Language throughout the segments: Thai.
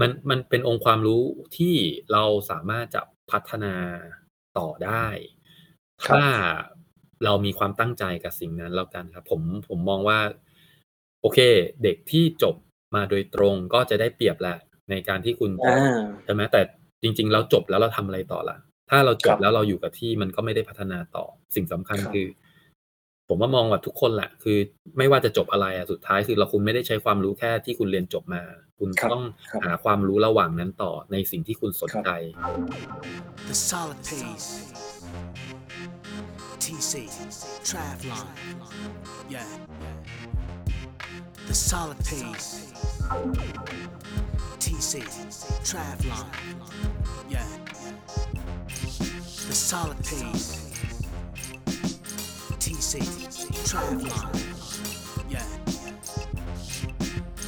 มันมันเป็นองค์ความรู้ที่เราสามารถจะพัฒนาต่อได้ถครั้าบเรามีความตั้งใจกับสิ่งนั้นแล้วกันครับ ผมผมมองว่า โอเค เด็กที่จบมาโดยตรงก็จะได้เปรียบแหละในการที่คุณอจะาใช่ไหมแต่จริงๆแล้วจบแล้วเราทำอะไรต่อล่ะ?ถ้าเราจครบับแล้วเราอยู่กับที่มันก็ไม่ได้พัฒนาต่อสิ่งสำคัญคครับือ ผมว่ามองแบบทุกคนแหละคือ ไม่ว่าจะจบอะไรอะสุดท้ายคือเราคุณไม่ได้ใช้ความรู้แค่ที่คุณเรียนจบมา คุณครับต้องครับหาความรู้ระหว่างนั้นต่อในสิ่งที่คุณสนครับใจ The solid pace. TC Travlon. Yeah. The solid pace. TC Travlon. Yeah. The solid pace. TC Travlon. Yeah.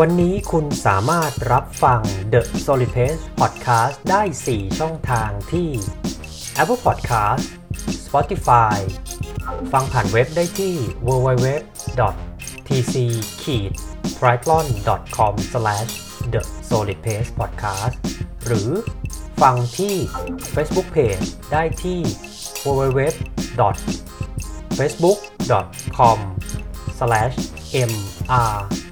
วันนี้คุณสามารถรับฟัง The Solid Pace Podcast ได้ 4 ช่องทางที่ Apple Podcast Spotify ฟังผ่านเว็บได้ที่ www tc t r i a t l o n com the solid pace podcast หรือฟังที่ Facebook Page ได้ที่ www.facebook.com/mr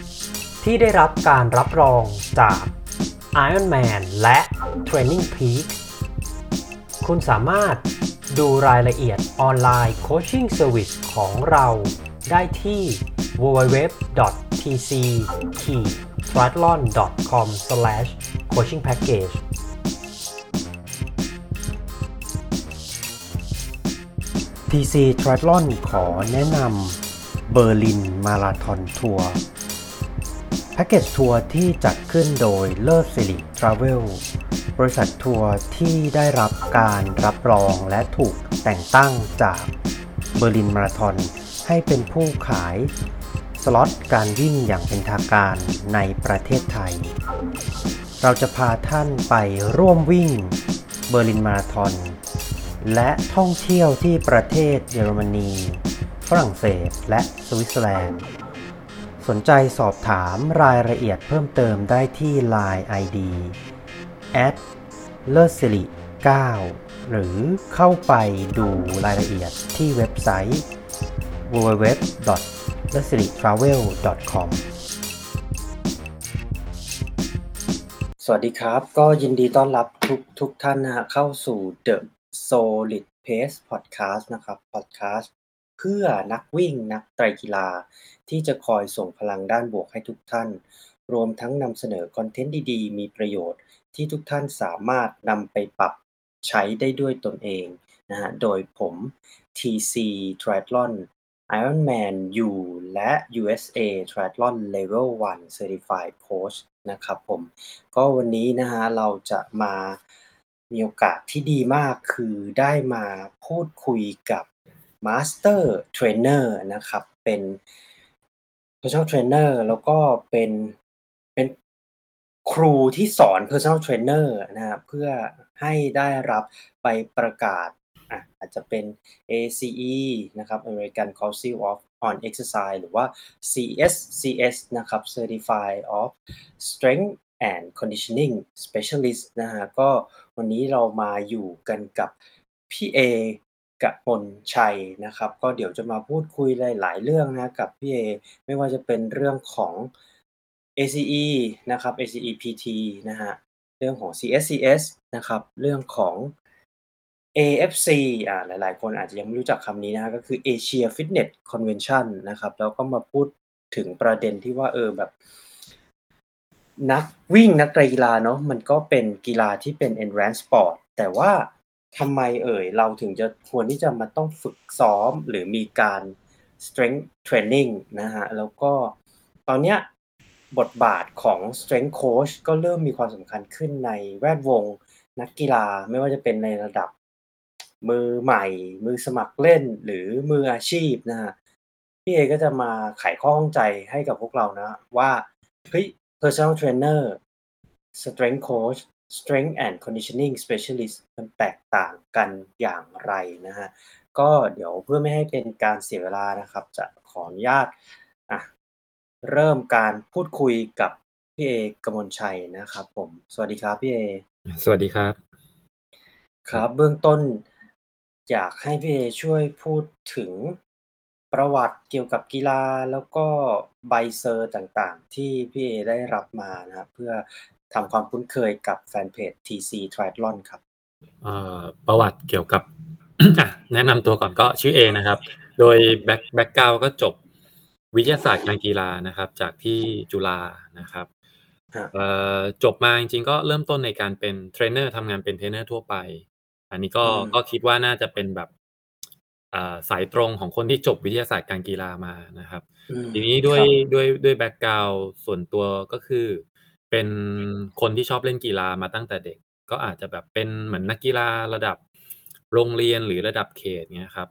ที่ได้รับการรับรองจาก Ironman และ Training Peak คุณสามารถดูรายละเอียดออนไลน์ coaching service ของเราได้ที่ www.tc-triathlon.com/coachingpackage TC Triathlon ขอแนะนำเบอร์ลินมาราทอนทัวร์ แพ็กเกจทัวร์ที่จัดขึ้นโดยเลิศสิริทราเวล บริษัททัวร์ที่ได้รับการรับรองและถูกแต่งตั้งจากเบอร์ลินมาราทอนให้เป็นผู้ขายสล็อตการวิ่งอย่างเป็นทางการในประเทศไทย เราจะพาท่านไปร่วมวิ่งเบอร์ลินมาราทอนและท่องเที่ยวที่ประเทศเยอรมนี ฝรั่งเศสและสวิตเซอร์แลนด์ สนใจสอบถามรายละเอียดเพิ่มเติมได้ที่ Line ID แอดเลอสิริ9หรือเข้าไปดูรายละเอียดที่เว็บไซต์ www l e s i r i t r a v e l com สวัสดีครับ ก็ยินดีต้อนรับทุกทุกท่านนะฮะเข้าสู่ The Solid Pace Podcast นะครับ Podcast เพื่อนักวิ่งนักไตรกีฬา ที่จะคอยส่งพลังด้านบวกให้ทุกท่าน รวมทั้งนำเสนอคอนเทนต์ดีๆ มีประโยชน์ที่ทุกท่านสามารถนำไปปรับใช้ได้ด้วยตนเองนะฮะโดยผม TC Triathlon Ironman U และ USA Triathlon Level 1 Certified Coach นะครับผม ก็วันนี้นะฮะเราจะมามีโอกาสที่ดีมากคือได้มาพูดคุยกับ Master Trainer นะครับ เป็น Personal Trainer แล้วก็เป็นเป็นครูที่สอน Personal Trainer นะครับเพื่อให้ได้รับใบประกาศอาจจะเป็น ACE นะครับ American Council of on Exercise หรือว่า CSCS นะครับ Certified of Strength and Conditioning Specialist นะครับก็วันนี้เรามาอยู่กันกับพี่เอ กมลชัยนะครับ ก็เดี๋ยวจะมาพูดคุยหลาย ๆ เรื่องนะกับพี่เอไม่ว่าจะเป็นเรื่องของ ACE นะครับ ACE PT นะครับเรื่องของ CSCS นะครับเรื่องของ AFC อ่าหลาย ๆ คนอาจจะยังไม่รู้จักคำนี้นะก็คือ Asia Fitness Convention นะครับแล้วก็มาพูดถึงประเด็นที่ว่าเออแบบ นักวิ่งนักกีฬาเนาะมันก็เป็นกีฬาที่เป็น Endurance Sport แต่ว่า ทำไมเอ่ย เราถึงจะควรที่จะมาต้องฝึกซ้อม หรือมีการ Strength Training นะครับแล้วก็ตอนเนี้ยบทบาทของ Strength Coach ก็เริ่มมีความสำคัญขึ้นในแวดวงนักกีฬาไม่ว่าจะเป็นในระดับมือใหม่ มือสมัครเล่นหรือมืออาชีพนะครับพี่เอก็จะมาไขข้อข้องใจให้กับพวกเรานะ ว่าเฮ้ย Personal Trainer Strength Coach Strength and Conditioning Specialist มันแตกต่างกันอย่างไรนะครับก็เดี๋ยวเพื่อไม่ให้เป็นการเสียเวลานะครับ จะขออนุญาตอะเริ่มการพูดคุยกับพี่เอกมลชัยนะครับผม สวัสดีครับพี่เอ สวัสดีครับ ครับ เบื้องต้นอยากให้พี่เอช่วยพูดถึงประวัติเกี่ยวกับกีฬาแล้วก็ใบ cert ต่างๆ ที่พี่เอได้รับมานะครับเพื่อ ทำความคุ้นเคยกับแฟนเพจ TC Triathlon ครับเอ่อประวัติเกี่ยวกับอะแนะนำตัวก่อนก็ชื่อเอนะครับ โดย back background ก็จบวิทยาศาสตร์การกีฬานะครับ จากที่จุฬานะครับครับเอ่อจบมาจริงๆก็เริ่มต้นในการเป็นเทรนเนอร์ทำงานเป็นเทรนเนอร์ทั่วไป อันนี้ก็อืมก็คิดว่าน่าจะเป็นแบบอ่าสายตรงของคนที่จบวิทยาศาสตร์การกีฬามานะครับอืมทีนี้ด้ควยรับด้วยด้วยแบ็กกราวนด์ส่วนตัวก็คือ เป็นคนที่ชอบเล่นกีฬามาตั้งแต่เด็ก ก็อาจจะแบบเป็นเหมือนนักกีฬาระดับโรงเรียนหรือระดับเขตเงี้ยครับ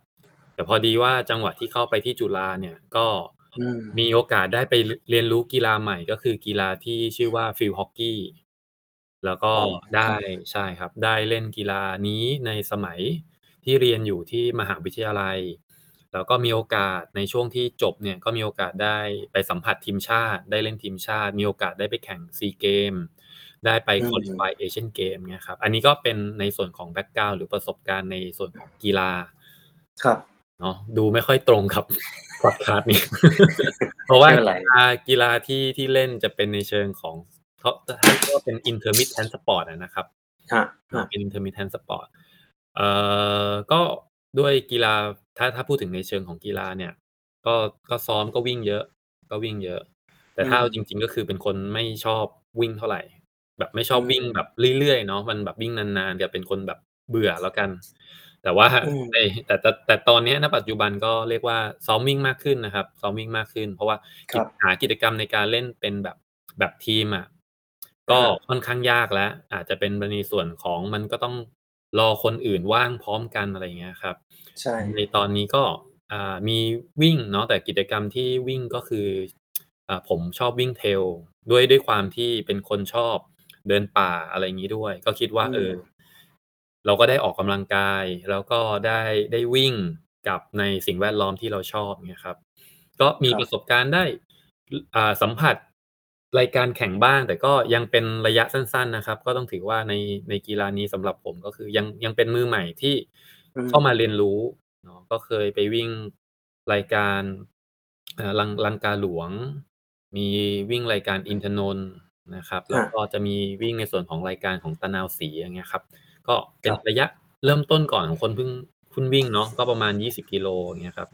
แต่พอดีว่าจังหวะที่เข้าไปที่จุฬาเนี่ยก็อืมมีโอกาสได้ไปรเรียนรู้กีฬาใหม่ก็คือกีฬาที่ชื่อว่า Field Hockey แล้วก็อ๋อไดค้รับใช่ครับ ได้เล่นกีฬานี้ในสมัยที่เรียนอยู่ที่มหาวิทยาลัย แล้วก็มีโอกาสในช่วงที่จบเนี่ยก็มีโอกาสได้ไปสัมผัสทีมชาติ ได้เล่นทีมชาติ มีโอกาสได้ไปแข่งซีเกมส์ได้ไป qualify อืมเอเชียนเกมส์เงี้ยครับอันนี้ก็เป็นในส่วนของ background หรือประสบการณ์ในส่วนของกีฬาครับเนาะดูไม่ค่อยตรงกับพอดคาสต์นี้เพราะว่าไม่เป็นไรกีฬากีฬาที่ที่เล่นจะเป็นในเชิงของเขาถ้าเรียกว่าเป็น Intermittent Sport อะนะครับครับคเนาะรับเป็น Intermittent Sport เอ่อก็ ด้วยกีฬาถ้าถ้าพูดถึงในเชิงของกีฬาเนี่ย ก็ก็ซ้อมก็วิ่งเยอะ ก็วิ่งเยอะ แต่อืถ้าเอาจมริง ๆ ก็คือเป็นคนไม่ชอบวิ่งเท่าไรแบบไม่ชอือบวิ่งมแบบเรื่อยๆเนาะมันแบบวิ่งนานๆจะเป็นคนแบบเบื่อแล้วกัน แต่ว่าอืมในแต่แต่แต่ตอนเนี้ยณปัจจุบันก็เรียกว่าซ้อมวิ่งมากขึ้นนะครับ ซ้อมวิ่งมากขึ้น เพราะว่าคกิรัจบหากิจกรรมในการเล่นเป็นแบบแบบทีมอะอก็าค่อนข้างยากแล้ว อาจจะเป็นในส่วนของมันก็ต้อง รอคนอื่นว่างพร้อมกันอะไรอย่างเงี้ยครับ ใช่ ในตอนนี้ก็อ่ามีวิ่งเนาะแต่กิจกรรมที่วิ่งก็คืออ่าผมชอบวิ่ง Trail ด้วยด้วยความที่เป็นคนชอบเดินป่าอะไรงี้ด้วย ก็คิดว่า อืเอมอเราก็ได้ออกกำลังกาย แล้วก็ได้ได้วิ่งกับในสิ่งแวดล้อมที่เราชอบเงี้ยครับ ก็มีครัปบ ระสบการณ์ได้ออ่าสัมผัส รายการแข่งบ้าง แต่ก็ยังเป็นระยะสั้น ๆนะครับ ก็ต้องถือว่าในในกีฬานี้สำหรับผมก็คือยังยังเป็นมือใหม่ที่อืเข้ามมามเรียนรู้เนาะก็เคยไปวิ่งรายการอ่าลังลังกาหลวง มีวิ่งรายการอินทนนท์นะครับ แล้อวาก็จะมีวิ่งในส่วนของรายการของตะนาวศรีอย่างเงี้ยครับ ก็เป็นรับระยะเริ่มต้นก่อนของคนเพิ่งเพิ่งวิ่งเนาะก็ประมาณ20กิโลอย่างเงี้ยครับ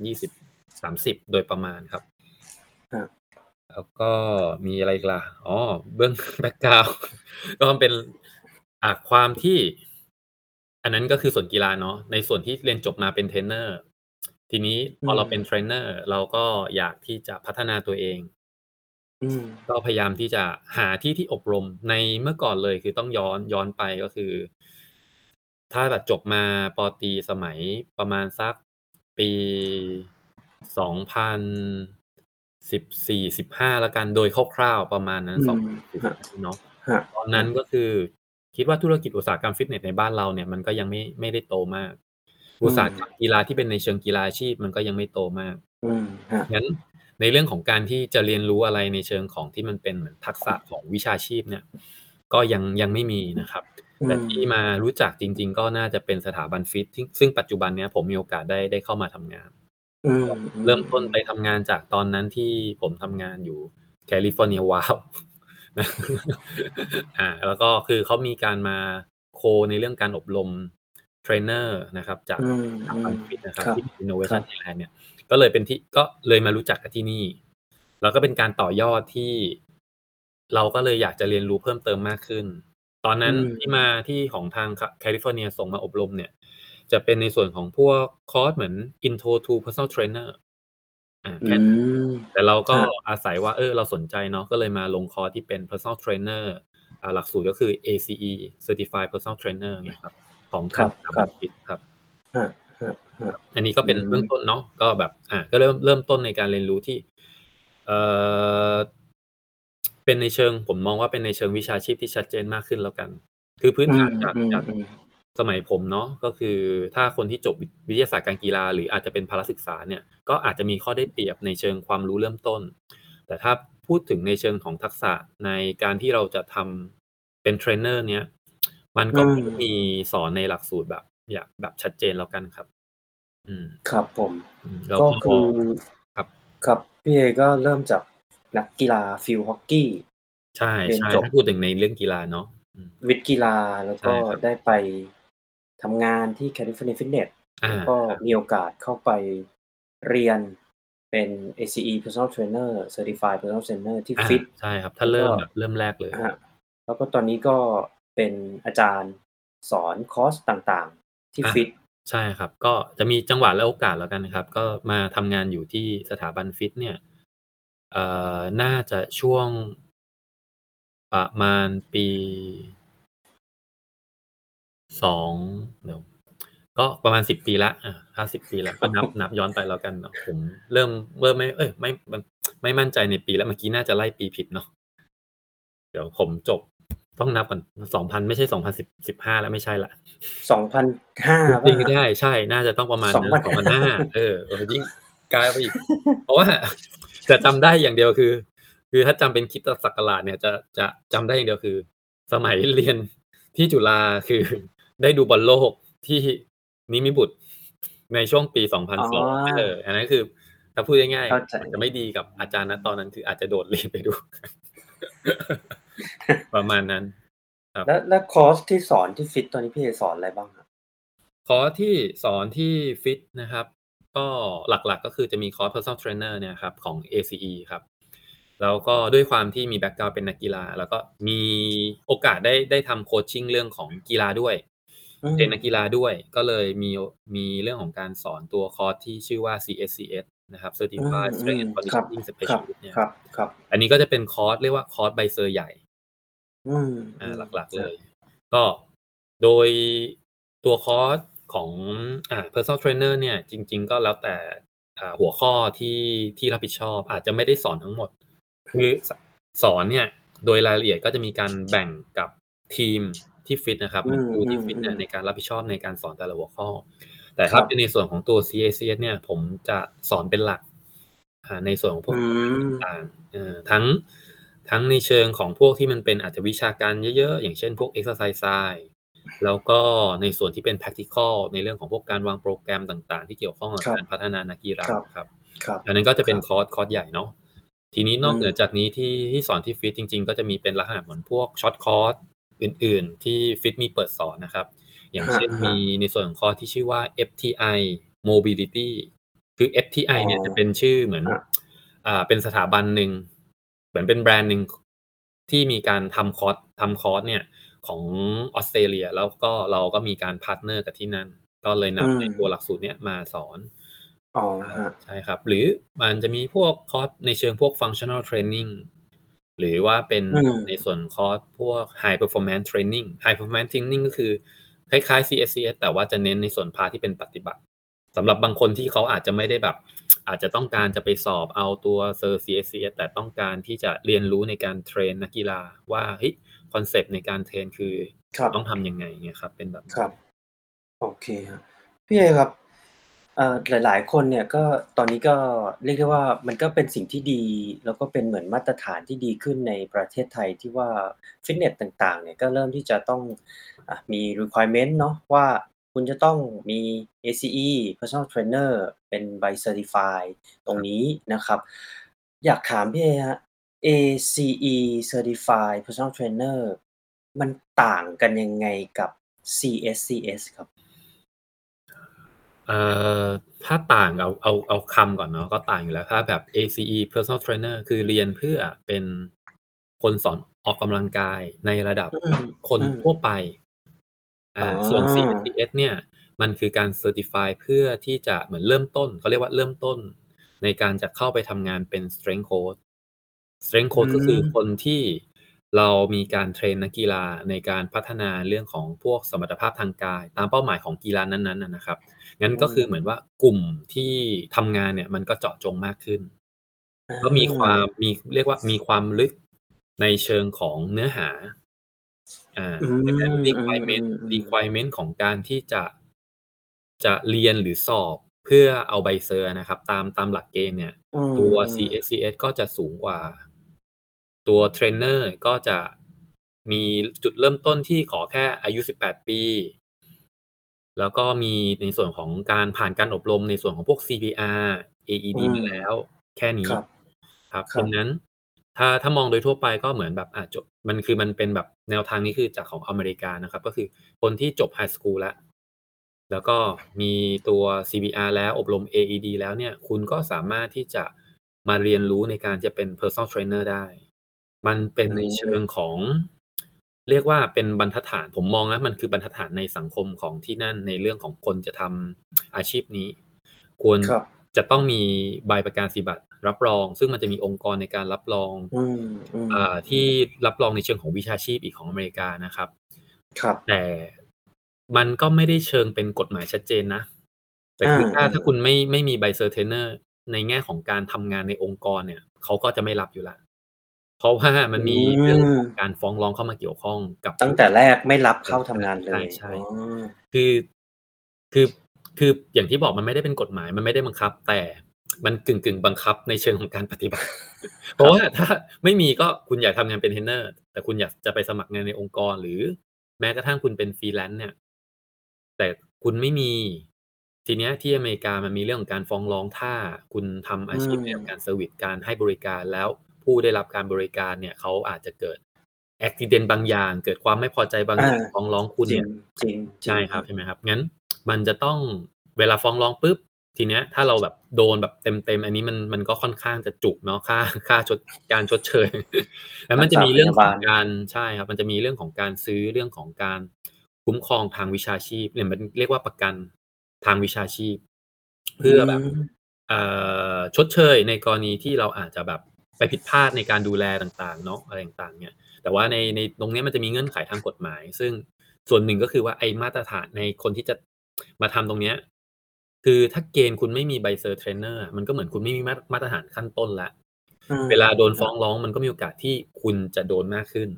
20-30โดยประมาณครับครับ แล้วก็มีอะไรอีกล่ะ อ๋อ เบื้อง background ก็เป็นอ่าความที่ อันนั้นก็คือส่วนกีฬาเนาะ ในส่วนที่เรียนจบมาเป็นเทรนเนอร์ ทีนี้พอเราเป็นเทรนเนอร์ อืมเราก็อยากที่จะพัฒนาตัวเอง อืม ก็พยายามที่จะหาที่ที่อบรมในเมื่อก่อนเลยคือต้องย้อนย้อนไปก็คือ ถ้าแบบจบมาป.ตรีสมัยประมาณสักปี 2014-15แล้วกันโดยคร่าวๆประมาณนั้นอืสองมครับเนาะครับตอนคนัรั้นบก็คือคิดว่าธุรกิจอุตสาหกรรมฟิตเนสในบ้านเราเนี่ยมันก็ยังไม่ไม่ได้โตมากอือุตสาหมกรรมกีฬาที่เป็นในเชิงกีฬาอาชีพมันก็ยังไม่โตมากอืมครับงั้นในเรื่องของการที่จะเรียนรู้อะไรในเชิงของที่มันเป็นเหมือนทักษะของวิชาชีพเนี่ย ก็ยังยังไม่มีนะครับอืแต่มที่มารู้จักจริง ๆ ก็น่าจะเป็นสถาบันฟิตที่ซึ่งปัจจุบันเนี้ยผมมีโอกาสได้ได้เข้ามาทำงาน อืมก็อืเริ่มมต้นอืมไปทำงานจากตอนนั้นที่ผมทำงานอยู่ California Wow อ่าแล้วก็คือเขามีการมาโคในเรื่องการอบรมเทรนเนอร์นะครับจากอืมสถาอืบันมฟิตนะครับครับที่ครั Innovation บ Thailand เนี่ย ก็เลยเป็นที่ก็เลยมารู้จักกันที่นี่ แล้วก็เป็นการต่อยอดที่ เราก็เลยอยากจะเรียนรู้เพิ่มเติมมากขึ้น ตอนนั้อืนมที่มาที่ของทาง California ส่งมาอบรมเนี่ย จะเป็นในส่วนของพวกคอร์สเหมือน Intro to Personal Trainer อ่าแค่นั้น อืมแต่เราก็ ครับอาศัยว่าเออเราสนใจเนาะก็เลยมาลงคอร์สที่เป็น Personal Trainer อ่าหลักสูตรก็คือ ACE Certified Personal Trainer เงี้ยครับ ของคทารังบสถาคบัรันบฟิตครับครับครับครับอันนี้ก็อืเป็นเบื้องมต้นเนาะก็แบบ อ่าก็เริ่มเริ่มต้นในการเรียนรู้ที่ เอ่อเป็นในเชิงผมมองว่าเป็นในเชิงวิชาชีพที่ชัดเจนมากขึ้นแล้วกัน คือพื้นอืฐามนจากอืจากม สมัยผมเนาะก็คือถ้าคนที่จบวิวิทยาศาสตร์การกีฬา หรืออาจจะเป็นพละศึกษาเนี่ยก็อาจจะมีข้อได้เปรียบในเชิงความรู้เริ่มต้น แต่ถ้าพูดถึงในเชิงของทักษะในการที่เราจะทำเป็นเทรนเนอร์เนี่ยมันอืก็ไม่ได้ อืมมีสอนในหลักสูตรแบบ อย่างแบบชัดเจนแล้วกันครับ อืมครับผมอืมแล้วก็ก็คือครับครับพี่เอก็เริ่มจากนักกีฬา Field Hockey ใช่เรียนใช่จบถ้าพูดถึงในเรื่องกีฬาเนาะอืมวิทย์กีฬาแล้วใช่ก็ครับได้ไป ทำงานที่ California Fitness อาแล้วก็ครับมีโอกาสเข้าไปเรียนเป็น ACE Personal Trainer Certified Personal Trainer ที่อาฟิตใช่ครับ ถ้าแล้วเริ่ก็มแบบเริ่มแรกเลยครับแล้วก็ตอนนี้ก็เป็นอาจารย์สอนคอร์สต่างๆ ที่อาฟิใช่ครับ ก็จะมีจังหวะและโอกาสแล้วกันนะครับ ก็มาทำงานอยู่ที่สถาบันฟิตเนี่ยเอ่อน่าจะช่วงประมาณปี 2เดี๋ยวก็ประมาณ10ปีแล้วอาถ้า10ปีแล้วก็นับนับย้อนไปแล้วกันเนาะผมเริ่มเริ่มไม่เอ๊ยไม่มันไม่มั่นใจในปีแล้วเมื่อกี้น่าจะไล่ปีผิดเนาะเดี๋ยวผมจบต้องนับก่อน2,000ไม่ใช่2010 15แล้วไม่ใช่แล้ว2005จริงเปล่าครับๆใช่ใช่ น่าจะต้องประมาณนั้น2005 2005เออเออยิ่งไกลไปอีก เพราะว่าจะจำได้อย่างเดียวคือ คือถ้าจำเป็นคริสตศักราชเนี่ยจะจะจำได้อย่างเดียวคือ สมัยเรียนที่จุฬาคือ ได้ดูบอลโลกที่นิมิบุตรในช่วงปีอ๋อ2002เอออันนั้นคือ ถ้าพูดเข้าใจง่ายๆอาจจะไม่ดีกับอาจารย์ณตอนนั้นคืออาจจะโดดเรียนไปดู ประมาณนั้นครับแล้วแล้วคอร์สที่สอนที่ฟิตตอนนี้พี่เอสอนอะไรบ้างครับ?คอร์สที่สอนที่ฟิตนะครับ ก็หลักๆก็คือจะมีคอร์ส Personal Trainer เนี่ยครับของ ACE ครับ แล้วก็ด้วยความที่มี background เป็นนักกีฬา แล้วก็มีโอกาสได้ได้ทำ coaching เรื่องของกีฬาด้วย อืม เป็นนักกีฬาด้วย ก็เลยมีโอมีเรื่องของการสอนตัวคอร์สที่ชื่อว่า CSCS นะครับอื Certified ม Strength and ๆครับ Conditioning ครับ Specialist เนี่ยคครัรับบครับอันนี้ก็จะเป็นคอร์สเรียกว่าคอร์สใบ cert ใหญ่อืมอาๆหลักๆเลย ครับก็โดยตัวคอร์สของอ่า Personal Trainer เนี่ยจริง ๆ ก็แล้วแต่อ่าหัวข้อที่ที่รับผิดชอบ อาจจะไม่ได้สอนทั้งหมด คือสสอนเนี่ย โดยรายละเอียดก็จะมีการแบ่งกับทีม ที่ฟิตนะครับอืเหมือนมครูที่ฟิตเนี่ยๆในๆการรับผิดชอบในการสอนแต่ละหัวข้อ แต่คถ้ารับเป็นในส่วนของตัว CSCS เนี่ย ผมจะสอนเป็นหลักอ่าในส่วนของพอืวกมต่างๆเออทั้งทั้งในเชิงของพวกที่มันเป็นอาจจะวิชาการเยอะๆ อย่างเช่นพวก Exercise Science แล้วก็ในส่วนที่เป็น Practical ในเรื่องของพวกการวางโปรแกรมต่างๆ ที่เกี่ยวข้องกับการพัฒนานักกีฬาครับครับครับอันนั้นก็จะเป็น ครับคอร์สคอร์สใหญ่เนาะทีนี้นอกเหนือ อืมจากนี้ที่ที่สอนที่ฟิตจริง ๆ ก็จะมีเป็นลักษณะเหมือนพวก short course อื่นๆ ที่ฟิตมีเปิดสอนนะครับ อย่างเช่นมี ครับๆในส่วนของคอร์สที่ชื่อว่า FTI Mobility คืออ๋ FTI อเนี่ยจะเป็นชื่อเหมือนครับอ่า เป็นสถาบันหนึ่ง เหมือนเป็นแบรนด์หนึ่งที่มีการทำคอร์สทำคอร์สเนี่ยของออสเตรเลีย แล้วก็เราก็มีการ partner กับที่นั่น ก็เลยนำในตัว อืมหลักสูตรเนี้ยมาสอนอ๋ออาครับใช่ครับ หรือมันจะมีพวกคอร์สในเชิงพวก Functional Training หรือว่าเป็นอืมในส่วนคอร์สพวก High Performance Training High Performance Training ก็คือ คล้ายๆ CSCS แต่ว่าจะเน้นในส่วน part ที่เป็นปฏิบัติสำหรับบางคนที่เขาอาจจะไม่ได้แบบ อาจจะต้องการจะไปสอบเอาตัว Cert CSCS แต่ต้องการที่จะเรียนรู้ในการ train นักกีฬาว่าเฮ้ยคอนเซปต์ในการเทรนคือครับต้องทำยังไงเงี้ยครับ เป็นแบบครับ โอเคครับพี่เอครับ เอ่อ หลาย ๆ คนเนี่ยก็ ตอนนี้ก็เรียกได้ว่า มันก็เป็นสิ่งที่ดี แล้วก็เป็นเหมือนมาตรฐานที่ดีขึ้นในประเทศไทยที่ว่า ฟิตเนสต่าง ๆ เนี่ย ก็เริ่มที่จะต้อง อ่า มี requirement เนาะว่า คุณจะต้องมี ACE Personal Trainer เป็นใบ Certified ตรคงรับ นี้นะครับ อยากถามพี่เอครับ ACE Certified Personal Trainer มันต่างกันยังไงกับ CSCS ครับ? เอ่อถ้าต่างเอาเอาเอาคำก่อนเนาะก็ต่างอยู่แล้วถ้าแบบ ACE Personal Trainer คือเรียนเพื่อเป็นคนสอนออกกำลังกายในระดับอืมคนอืมทั่วไปอ๋อ่าอส่วน CSCS เนี่ย มันคือการ Certify เพื่อที่จะเหมือนเริ่มต้นเขาเรียกว่าเริ่มต้น ในการจะเข้าไปทำงานเป็น Strength Coach Strength อื Coach ก็คือคมนที่เรามีการเทรนนักกีฬาในการพัฒนาเรื่องของพวกสมรรถภาพทางกาย ตามเป้าหมายของกีฬานั้นๆน่ะนะครับ งั้นอืก็คือเหมือนมว่ากลุ่มที่ทำงานเนี่ยมันก็เจาะจงมากขึ้นอก็มีความามีเรียกว่ามีความลึกในเชิงของเนื้อหา อ่าดังนั้น อื requirement มๆๆ requirement ของการที่จะจะเรียนหรือสอบเพื่อเอาใบ cert อะนะครับ ตามตามหลักเกณฑ์เนี่ยตัว อืมๆ CSCS ก็จะสูงกว่า ตัวเทรนเนอร์ก็จะมีจุดเริ่มต้นที่ขอแค่อายุ 18 ปี แล้วก็มีในส่วนของการผ่านการอบรมในส่วนของพวก CPR AED อืมมาแล้ว แค่นี้ครับครับครัดังนั้น ถ้าถ้ามองโดยทั่วไปก็เหมือนแบบอ่าจบมันคือมันเป็นแบบแนวทางนี้คือจากของอเมริกานะครับ ก็คือคนที่จบไฮสกูลแล้วแล้วก็มีตัว CPR แล้วอบรม AED แล้วเนี่ย คุณก็สามารถที่จะมาเรียนรู้ในการจะเป็น Personal Trainer ได้ มันเป็อืนในเชิงมของ เรียกว่าเป็นบรรทัดฐานผมมองนะมันคือบรรทัดฐานในสังคมของที่นั่นในเรื่องของคนจะทำอาชีพนี้ ควรครับจะต้องมีใบประกาศนียบัตรรับรอง ซึ่งมันจะมีองค์กรในการรับรองอืมอืมอ่าอืที่มรับรองในเชิงของวิชาชีพอีกของอเมริกานะครับ ครับ แต่มันก็ไม่ได้เชิงเป็นกฎหมายชัดเจนนะ แต่อาคือถ้าถ้าคุณไม่ไม่มีใบ cert เทรนเนอร์ในแง่ของการทำงานในองค์กรเนี่ย เขาก็จะไม่รับอยู่แล้ว เพราะว่ามัอืนมีเรื่องของมการฟ้องร้องเข้ามาเกี่ยวข้องกับตั้งแต่แรกไม่รับใเข้าทำงานเลช่ยอ๋อๆๆคือ คือ คืออย่างที่บอกมันไม่ได้เป็นกฎหมาย มันไม่ได้บังคับ แต่มันกึ่ง ๆ บังคับในเชิงของการปฏิบัติ เพคราะรับว่าถ้าไม่มีก็คุณอยากทำงานเป็นเทรนเนอร์ แต่คุณอยากจะไปสมัครงานในองค์กร หรือแม้กระทั่งคุณเป็น Freelance เนี่ย แต่คุณไม่มี ทีเนี้ยที่อเมริกามันมีเรื่องของการฟ้องร้อง ถ้าคุณทำอาชีพในวงการ service การให้บริการ แล้ว ผู้ได้รับการบริการเนี่ยเขาอาจจะเกิด Accident บางอย่าง เกิดความไม่พอใจบางอาอย่างฟ้องร้องคุณจริเนี่งยจริงจใชริ่งคครัรับบใช่ไหมครับงั้นมันจะต้องเวลาฟ้องร้องปุ๊บทีเนี้ยถ้าเราแบบโดนแบบเต็มๆอันนี้มันมันก็ค่อนข้างจะจุกเนาะค่าค่าชดการชดเชยแล้วรมัันกจะษามีพเรื่อยางขบองาลการใช่ครับ มันจะมีเรื่องของการซื้อเรื่องของการคุ้มครองทางวิชาชีพเนี่ยมันเรียกว่าประกันทางวิชาชีพอืเพื่อแบบมเอ่อชดเชยในกรณีที่เราอาจจะแบบ ไปผิดพลาดในการดูแลต่างๆเนาะอะไรต่างๆเนี่ยแต่ว่าในในตรงเนี้ยมันจะมีเงื่อนไขทางกฎหมาย ซึ่งส่วนหนึ่งก็คือว่าไอ้มาตรฐานในคนที่จะมาทำตรงเนี้ยคือถ้าเกณฑ์คุณไม่มีใบ cert เทรนเนอร์อะมันก็เหมือนคุณไม่มีมาตรมาตรฐานขั้นต้นแล้วอืมเวลาโดนคฟร้อับงร้องมันก็มีโอกาสที่คุณจะโดนมากขึ้น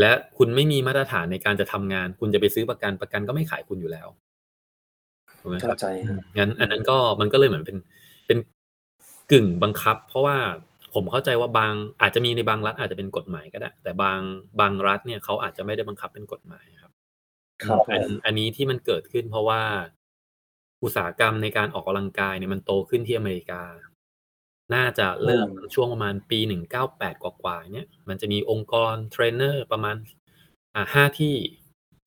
และคุณไม่มีมาตรฐานในการจะทำงาน คุณจะไปซื้อประกันประกันก็ไม่ขายคุณอยู่แล้วถูกไหมเข้คารับใจอืครัมบงั้นอือันนั้นมก็มันก็เลยเหมือนเป็นเป็นกึ่งบังคับ เพราะว่า ผมเข้าใจว่าบางอาจจะมีในบางรัฐอาจจะเป็นกฎหมายก็ได้ แต่บางบางรัฐเนี่ยเขาอาจจะไม่ได้บังคับเป็นกฎหมายครับคอืรัมบผอันมอันนี้ที่มันเกิดขึ้นเพราะว่าอุตสาหกรรมในการออกกำลังกายเนี่ยมันโตขึ้นที่อเมริกา น่าจะอืเริ่มมช่วงประมาณปี198กว่าๆเนี่ย มันจะมีองค์กรเทรนเนอร์ประมาณอ่า5ที่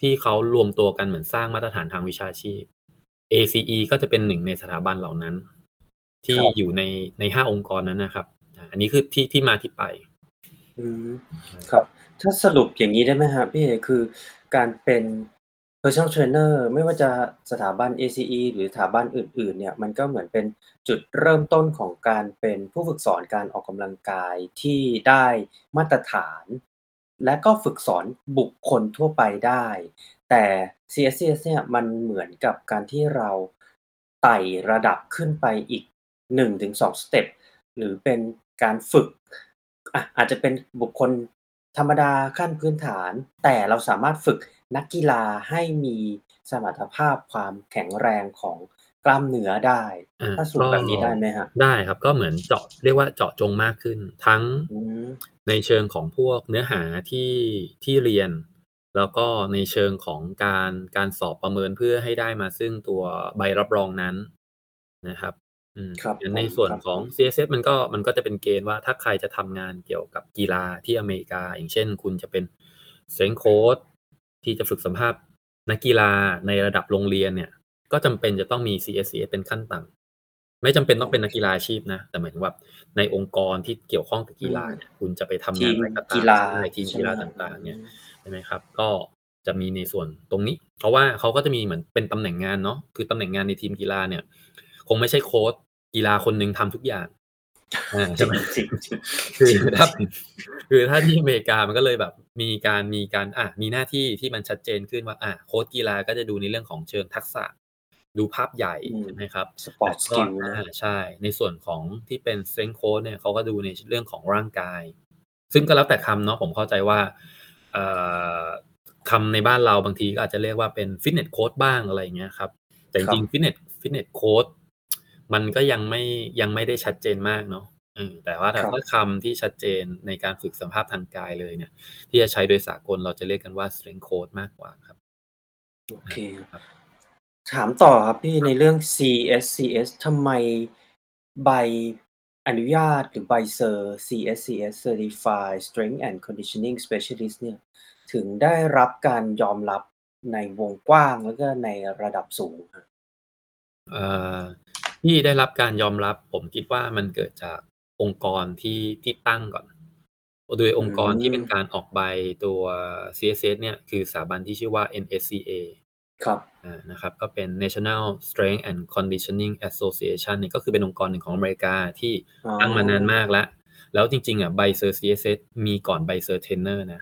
ที่เขารวมตัวกันเหมือนสร้างมาตรฐานทางวิชาชีพ ACE ก็จะเป็นหนึ่งในสถาบันเหล่านั้นทคี่รับอยู่ในใน5องค์กรนั้นนะครับ อันนี้คือที่ที่มาที่ไปอืมครับ ถ้าสรุปอย่างงี้ได้ไหมครับพี่เอคือการเป็น Personal Trainer ไม่ว่าจะสถาบัน ACE หรือสถาบันอื่น ๆ เนี่ยมันก็เหมือนเป็นจุดเริ่มต้นของการเป็นผู้ฝึกสอนการออกกำลังกายที่ได้มาตรฐาน และก็ฝึกสอนบุคคลทั่วไปได้ แต่ CSCS เนี่ยมันเหมือนกับการที่เราไต่ระดับขึ้นไปอีก 1-2สเต็ปหรือเป็น การฝึกอะอาจจะเป็นบุคคลธรรมดาขั้นพื้นฐาน แต่เราสามารถฝึกนักกีฬาให้มีสมรรถภาพความแข็งแรงของกล้ามเนื้อได้อาถ้าสรุกป็แบบนี้ได้ไหมครับ?ได้ครับก็เหมือนเจาะเรียกว่าเจาะจงมากขึ้น ทั้งอืมในเชิงของพวกเนื้อหาที่ที่เรียน แล้วก็ในเชิงของการการสอบประเมินเพื่อให้ได้มาซึ่งตัวใบรับรองนั้นนะครับอืม ครับงั้นผในมส่วนครับของ CSS มันก็มันก็จะเป็นเกณฑ์ว่าถ้าใครจะทำงานเกี่ยวกับกีฬาที่อเมริกา อย่างเช่น คุณจะเป็น strength coach ที่จะฝึกสัมภาษณ์นักกีฬาในระดับโรงเรียนเนี่ย ก็จำเป็นจะต้องมี CSCS เป็นขั้นต่ำไม่จำเป็นต้องเป็นนักกีฬาอาชีพนะ แต่หมายถึงว่าในองค์กรที่เกี่ยวข้องกับกีฬาเนี่ยคุณจะไปทำทีงานมอะไรก็ตามกีฬาใช่ทีมใช่กีไหมฬาครับต่างๆ เนี่ยใช่ไหมครับ ก็จะมีในส่วนตรงนี้ เพราะว่าเขาก็จะมีเหมือนเป็นตำแหน่งงานเนาะคือตำแหน่งงานในทีมกีฬาเนี่ย คงไม่ใช่โค้ชกีฬาคนหนึ่งทำทุกอย่างอ่าจใช่ริไหงมจริงจริงคือจริงถ้าจริงคือถ้าที่อเมริกามันก็เลยแบบ มีการมีการอะมีหน้าที่ที่มันชัดเจนขึ้นว่าอะโค้ชกีฬาก็จะดูในเรื่องของเชิงทักษะ ดูภาพใหญ่อืมใช่ไหมครับ sport skill อ่านะใช่ ในส่วนของที่เป็น strength coach เนี่ยเขาก็ดูในเรื่องของร่างกาย ซึ่งก็แล้วแต่คำเนาะผมเข้าใจว่าเอ่อคำในบ้านเราบางทีก็อาจจะเรียกว่าเป็น fitness coach บ้างอะไรอย่างเงี้ยครับ แต่จครับริงๆ fitness fitness coach มันก็ยังไม่ยังไม่ได้ชัดเจนมากเนาะเออแต่ว่าครัถ้าบคำที่ชัดเจนในการฝึกสภาพทางกายเลยเนี่ย ที่จะใช้โดยสากลเราจะเรียกกันว่า strength coach มากกว่าครับ โอเคครับ ถามต่อครับพี่ในเรื่อง CSCS ทำไมใบอนุญาตหรือใบเซอร์ CSCS Certified Strength and Conditioning Specialist เนี่ย ถึงได้รับการยอมรับในวงกว้างแล้วก็ในระดับสูงครับเอ่อ ที่ได้รับการยอมรับ ผมคิดว่ามันเกิดจากองค์กรที่ที่ตั้งก่อน โดยองค์กรที่เป็นการออกใบตัว CSCS เนี่ยคือสถาบันที่ชื่อว่า NSCA ครับอ่านะครับ ก็เป็น National Strength and Conditioning Association เนี่ยก็คือเป็นองค์กรหนึ่งของอเมริกาที่อ๋อตั้งมานานมากแล้ว แล้วจริง ๆ อะใบเซอร์ CSS มีก่อนใบเซอร์เทรนเนอร์นะ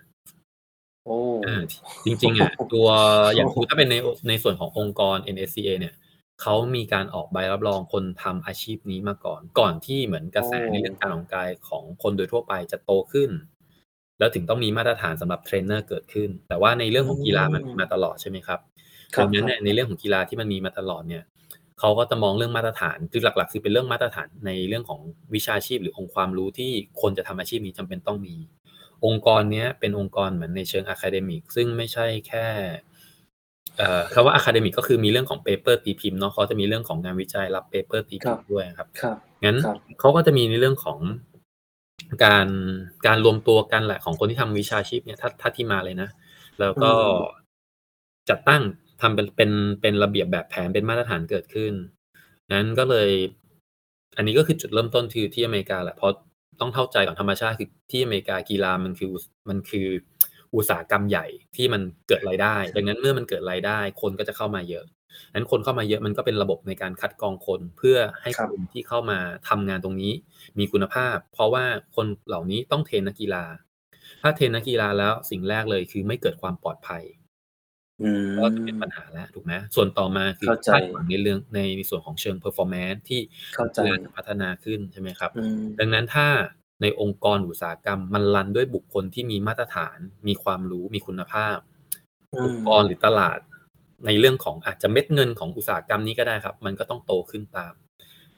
โอ้อ่าจริงๆอะตัวอย่างสมมุติถ้าเป็นในในส่วนขององค์กร NSCA เนี่ย เขามีการออกใบรับรองคนทำอาชีพนี้มาก่อน ก่อนที่เหมือนกระแสโอ้ในเรื่องการออกกำลังกายของคนโดยทั่วไปจะโตขึ้น แล้วถึงต้องมีมาตรฐานสำหรับเทรนเนอร์เกิดขึ้น แต่ว่าในเรื่องของกีฬามันมีมาตลอดใช่ไหมครับครัดับงนั้นครัเนี่บยในเรื่องของกีฬาที่มันมีมาตลอดเนี่ยเขาก็จะมองเรื่องมาตรฐานคือหลัก ๆ คือเป็นเรื่องมาตรฐานในเรื่องของวิชาชีพ หรือองค์ความรู้ที่คนจะทำอาชีพนี้จำเป็นต้องมี องค์กรเนี้ยเป็นองค์กรเหมือนในเชิง academic ซึ่งไม่ใช่แค่เอ่อ คำว่า academic ก็คือมีเรื่องของ paper ตีพิมพ์เนาะเขาจะมีเรื่องของงานวิจัย paper ตีพิมพ์ด้วยครับครับงั้นครับเขาก็จะมีในเรื่องของการการรวมตัวกันแหละของคนที่ทำวิชาชีพเนี่ยถ้าถ้าที่มาเลยนะ แล้วก็อืมจัดตั้งทำเป็นเป็นเป็นระเบียบแบบแผนเป็นมาตรฐานเกิดขึ้น นั้นก็เลย อันนี้ก็คือจุดเริ่มต้นคือที่อเมริกาแหละเพราะต้องเข้าใจก่อนธรรมชาติคือที่อเมริกากีฬามันคืออุตมันคือ อุตสาหกรรมใหญ่ที่มันเกิดรายได้ ดังนั้นเมื่อมันเกิดรายได้คนก็จะเข้ามาเยอะนั้นคนเข้ามาเยอะมันก็เป็นระบบในการคัดกรองคนเพื่อให้ครับคนที่เข้ามาทำงานตรงนี้ มีคุณภาพ เพราะว่าคนเหล่านี้ต้องเทรนนักกีฬา ถ้าเทรนนักกีฬาแล้วสิ่งแรกเลยคือไม่เกิดความปลอดภัยอืมก็จะเป็นปัญหาแล้วถูกไหมส่วนต่อมาคือเข้าใจคาดหวังในเรื่องในส่วนของเชิง performance ที่เข้าใจกีฬาจะพัฒนาขึ้นใช่ไหมครับอืมดังนั้นถ้า ในองค์กรอุตสาหกรรม มันรันด้วยบุคคลที่มีมาตรฐาน มีความรู้มีคุณภาพอืองมค์กรหรือตลาด ในเรื่องของอาจจะเม็ดเงินของอุตสาหกรรมนี้ก็ได้ครับ มันก็ต้องโตขึ้นตาม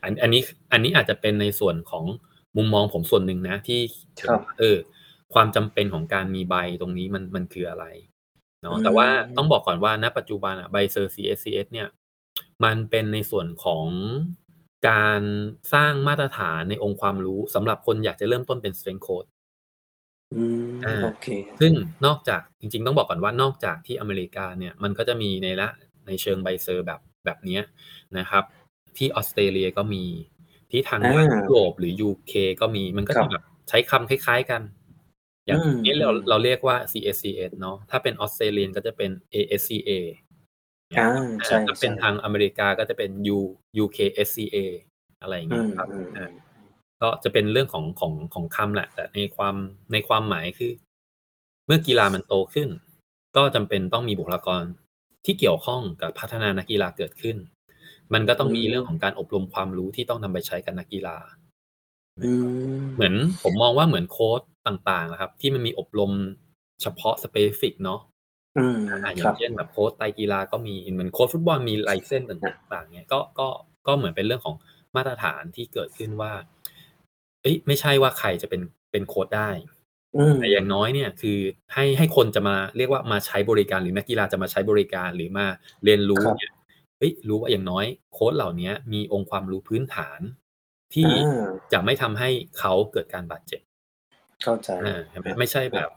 อันอันนี้อันนี้อาจจะเป็นในส่วนของมุมมองผมส่วนหนึ่งนะที่ครับเออ ความจำเป็นของการมีใบตรงนี้มันมันคืออะไรเนาะอืมแต่ว่าต้องบอกก่อนว่าณปัจจุบันอะใบเซอร์ CSCS เนี่ย มันเป็นในส่วนของ การสร้างมาตรฐานในองค์ความรู้สำหรับคนอยากจะเริ่มต้นเป็น strength coach อืมอ่าโอเค ซึ่งนอกจากจริง ๆ ต้องบอกก่อนว่านอกจากที่อเมริกาเนี่ยมันก็จะมีในละในเชิงใบเซอร์แบบแบบเนี้ยนะครับ ที่ออสเตรเลียก็มีที่ทางอ่ายุโรปหรือ UK ก็มีมันก็ครัจะบแบบใช้คำคล้าย ๆกัน อย่างอืมนี้เราอืมเราเรียกว่า CSCS เนาะถ้าเป็นออสเตรเลียก็จะเป็น ASCA อ่าอ่าใช่ถ้าเป็นใช่ทางอเมริกาก็จะเป็น U UKSCA อะไรอย่างอืเงี้ยมครับอืมอ่าก็จะเป็นเรื่องของของของคำแหละ แต่ในความในความหมายคือ เมื่อกีฬามันโตขึ้น ก็จำเป็นต้องมีบุคลากรที่เกี่ยวข้องกับพัฒนานักกีฬาเกิดขึ้น มันก็ต้องมีอืมเรื่องของการอบรมความรู้ที่ต้องนำไปใช้กับนักกีฬาอืมเหมือนผมมองว่าเหมือนโค้ดต่างๆนะครับ ที่มันมีอบรมเฉพาะ specific เนาะ อืมอ่าอคย่ารังบเช่นแบบโค้ชไตรกีฬาก็มีเหมือนโค้ชฟุตบอลมี license่างๆเนี่ยก็ก็ก็เหมือนเป็นเรื่องของมาตรฐานที่เกิดขึ้นว่า เอ้ยไม่ใช่ว่าใครจะเป็นเป็นโค้ชได้อืมแต่อย่างน้อยเนี่ยคือให้ให้คนจะมาเรียกว่ามาใช้บริการหรือนักกีฬาจะมาใช้บริการหรือมาเรียนรู้ครับเนี่ยฮ้ยรู้ว่าอย่างน้อยโค้ชเหล่าเนี้ยมีองค์ความรู้พื้นฐาน ที่อาจะไม่ทำให้เขาเกิดการบาดเจ็บ เข้าใจอาใช่ไหมครับไม่ใช่คแบรับบ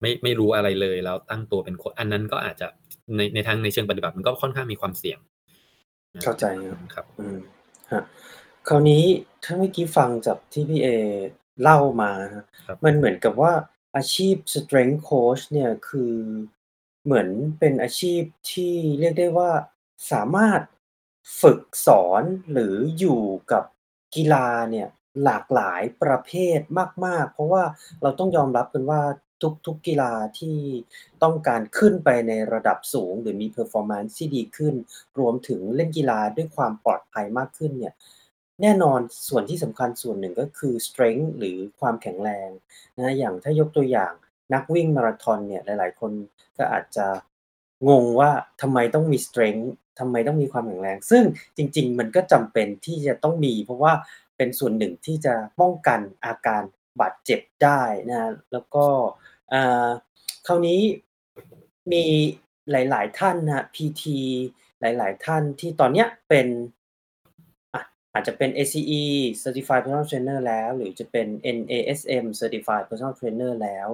ไม่ไม่รู้อะไรเลยแล้วตั้งตัวเป็นโค้ชอันนั้นก็อาจจะในในทางในเชิงปฏิบัติมันก็ค่อนข้างมีความเสี่ยงนะเข้าใจครับครับอืมครับคราวนี้ถ้าเมื่อกี้ฟังจากที่พี่เอเล่ามานะครับครับมันเหมือนกับว่าอาชีพ strength coach เนี่ยคือเหมือนเป็นอาชีพที่เรียกได้ว่าสามารถฝึกสอนหรืออยู่กับกีฬาเนี่ยหลากหลายประเภทมาก ๆ เพราะว่าเราต้องยอมรับกันว่า ทุกๆกีฬาที่ต้องการขึ้นไปในระดับสูง หรือมี performance ที่ดีขึ้น รวมถึงเล่นกีฬาด้วยความปลอดภัยมากขึ้นเนี่ยแน่นอนส่วนที่สำคัญส่วนหนึ่งก็คือ strength หรือความแข็งแรงนะอย่างถ้ายกตัวอย่างนักวิ่งมาราธอนเนี่ยหลาย ๆ คนก็อาจจะงงว่าทำไมต้องมี strength ทำไมต้องมีความแข็งแรง ซึ่งจริง ๆ มันก็จำเป็นที่จะต้องมี เพราะว่าเป็นส่วนหนึ่งที่จะป้องกันอาการ บาดเจ็บได้นะแล้วก็คราวนี้มีหลาย ๆ ท่านนะครับ PT หลาย ๆ ท่านที่ตอนเนี้ยเป็นอาจจะเป็น ACE Certified Personal Trainer แล้ว หรือจะเป็น NASM Certified Personal Trainer แล้ว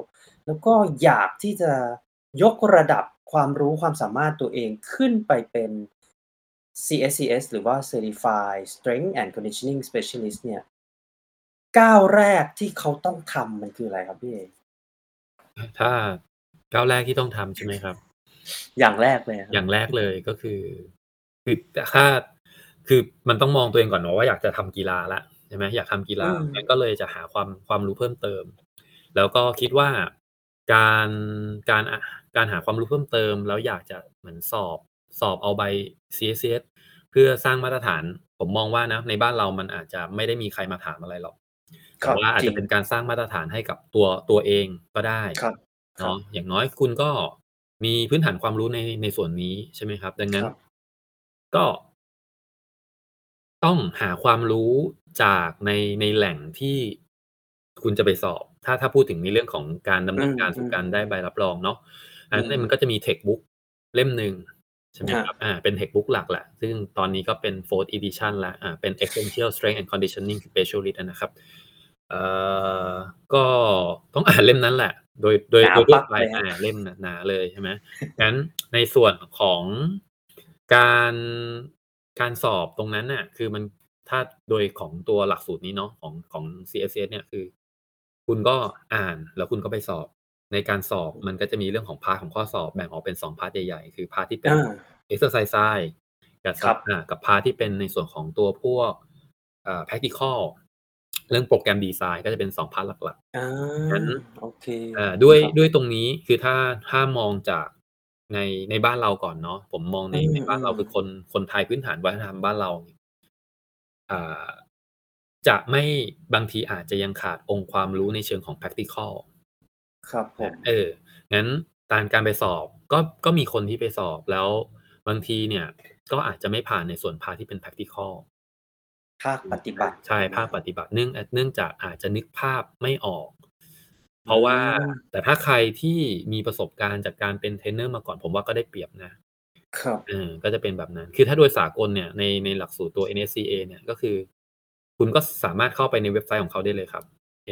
แล้วก็อยากที่จะยกระดับความรู้ความสามารถตัวเองขึ้นไปเป็น CSCS หรือว่า Certified Strength and Conditioning Specialist เนี่ย ก้าวแรกที่เขาต้องทำมันคืออะไรครับพี่เอ?ถ้าก้าวแรกที่ต้องทำใช่ไหมครับ?อย่างแรกเลยอะคอรับย่างแรกเลยก็คือคือถ้าคือมันต้องมองตัวเองก่อนเนาะว่าอยากจะทำกีฬาแล้วใช่ไหมอยากทำกีอืฬามงั้นก็เลยจะหาความความรู้เพิ่มเติม แล้วก็คิดว่าการการอะการหาความรู้เพิ่มเติม แล้วอยากจะเหมือนสอบสอบเอาใบ CSCS เพื่อสร้างมาตรฐาน ผมมองว่านะในบ้านเรามันอาจจะไม่ได้มีใครมาถามอะไรหรอก คแต่รับว่าอาจจริจะงเป็นการสร้างมาตรฐานให้กับตัวตัวเองก็ได้ครับคเนรัาะบอย่างน้อยคุณก็มีพื้นฐานความรู้ในในส่วนนี้ใช่ไหมครับ ดังนั้คนรับก็ ต้องหาความรู้จากในในแหล่งที่คุณจะไปสอบ ถ้าถ้าพูดถึงในเรื่องของการดำอืเนินการมสู่กาๆรได้ใบรับรองเนาะอันนั้นเนี่ยอืมมันก็จะมี textbook เล่มหนึ่งใช่ไหมครัครับบอาเป็น textbook หลักแหละ ซึ่งตอนนี้ก็เป็น 4th edition แล้วอ่า เป็น Essential Strength and Conditioning Specialist อะนะครับ เอ่อ ก็ต้องอ่านเล่มนั้นแหละ โดย โดย หนาโดยทั่ปัว๊กไปเลยครัอาบ เล่มหนาๆเลยใช่ไหมงั้นในส่วนของการ การสอบตรงนั้นน่ะ คือมัน ถ้าโดยของตัวหลักสูตรนี้เนาะ ของ ของ CSCS เนี่ย คือ คุณก็อ่านแล้วคุณก็ไปสอบ ในการสอบมันก็จะมีเรื่องของ part ของข้อสอบแบ่งออกเป็น 2 part ใหญ่ ๆ คือ part ที่เป็น exercise science กับครับ อ่า กับ part ที่เป็นในส่วนของตัวพวก อ่า practical เรื่อง program design ก็จะเป็น2 part หลักอาๆงั้นโอเคอ่าด้วยครับด้วยตรงนี้คือถ้าถ้ามองจากในในบ้านเราก่อนเนาะผมมองอืในในบ้านเรามคือๆคนคนไทยพื้นฐานวัฒนธรรมบ้านเราอ่าจะไม่บางทีอาจจะยังขาดองค์ความรู้ในเชิงของ practical ครับผอามเอองั้นการการไปสอบก็ก็มีคนที่ไปสอบแล้วบางทีเนี่ย ก็อาจจะไม่ผ่านในส่วน part ที่เป็น practical ภาคอืปมฏิบัติ ใช่ถูกไหมภาคครับ?ปฏิบัติเนื่องอเนื่องจากอาจจะนึกภาพไม่ออกอืมเพราะว่าแต่ถ้าใครที่มีประสบการณ์จากการเป็นเทรนเนอร์มาก่อนผมว่าก็ได้เปรียบนะ ครับเออก็จะเป็นแบบนั้น คือถ้าโดยสากลเนี่ยในในหลักสูตรตัว NSCA เนี่ยก็คือ คุณก็สามารถเข้าไปในเว็บไซต์ของเขาได้เลยครับ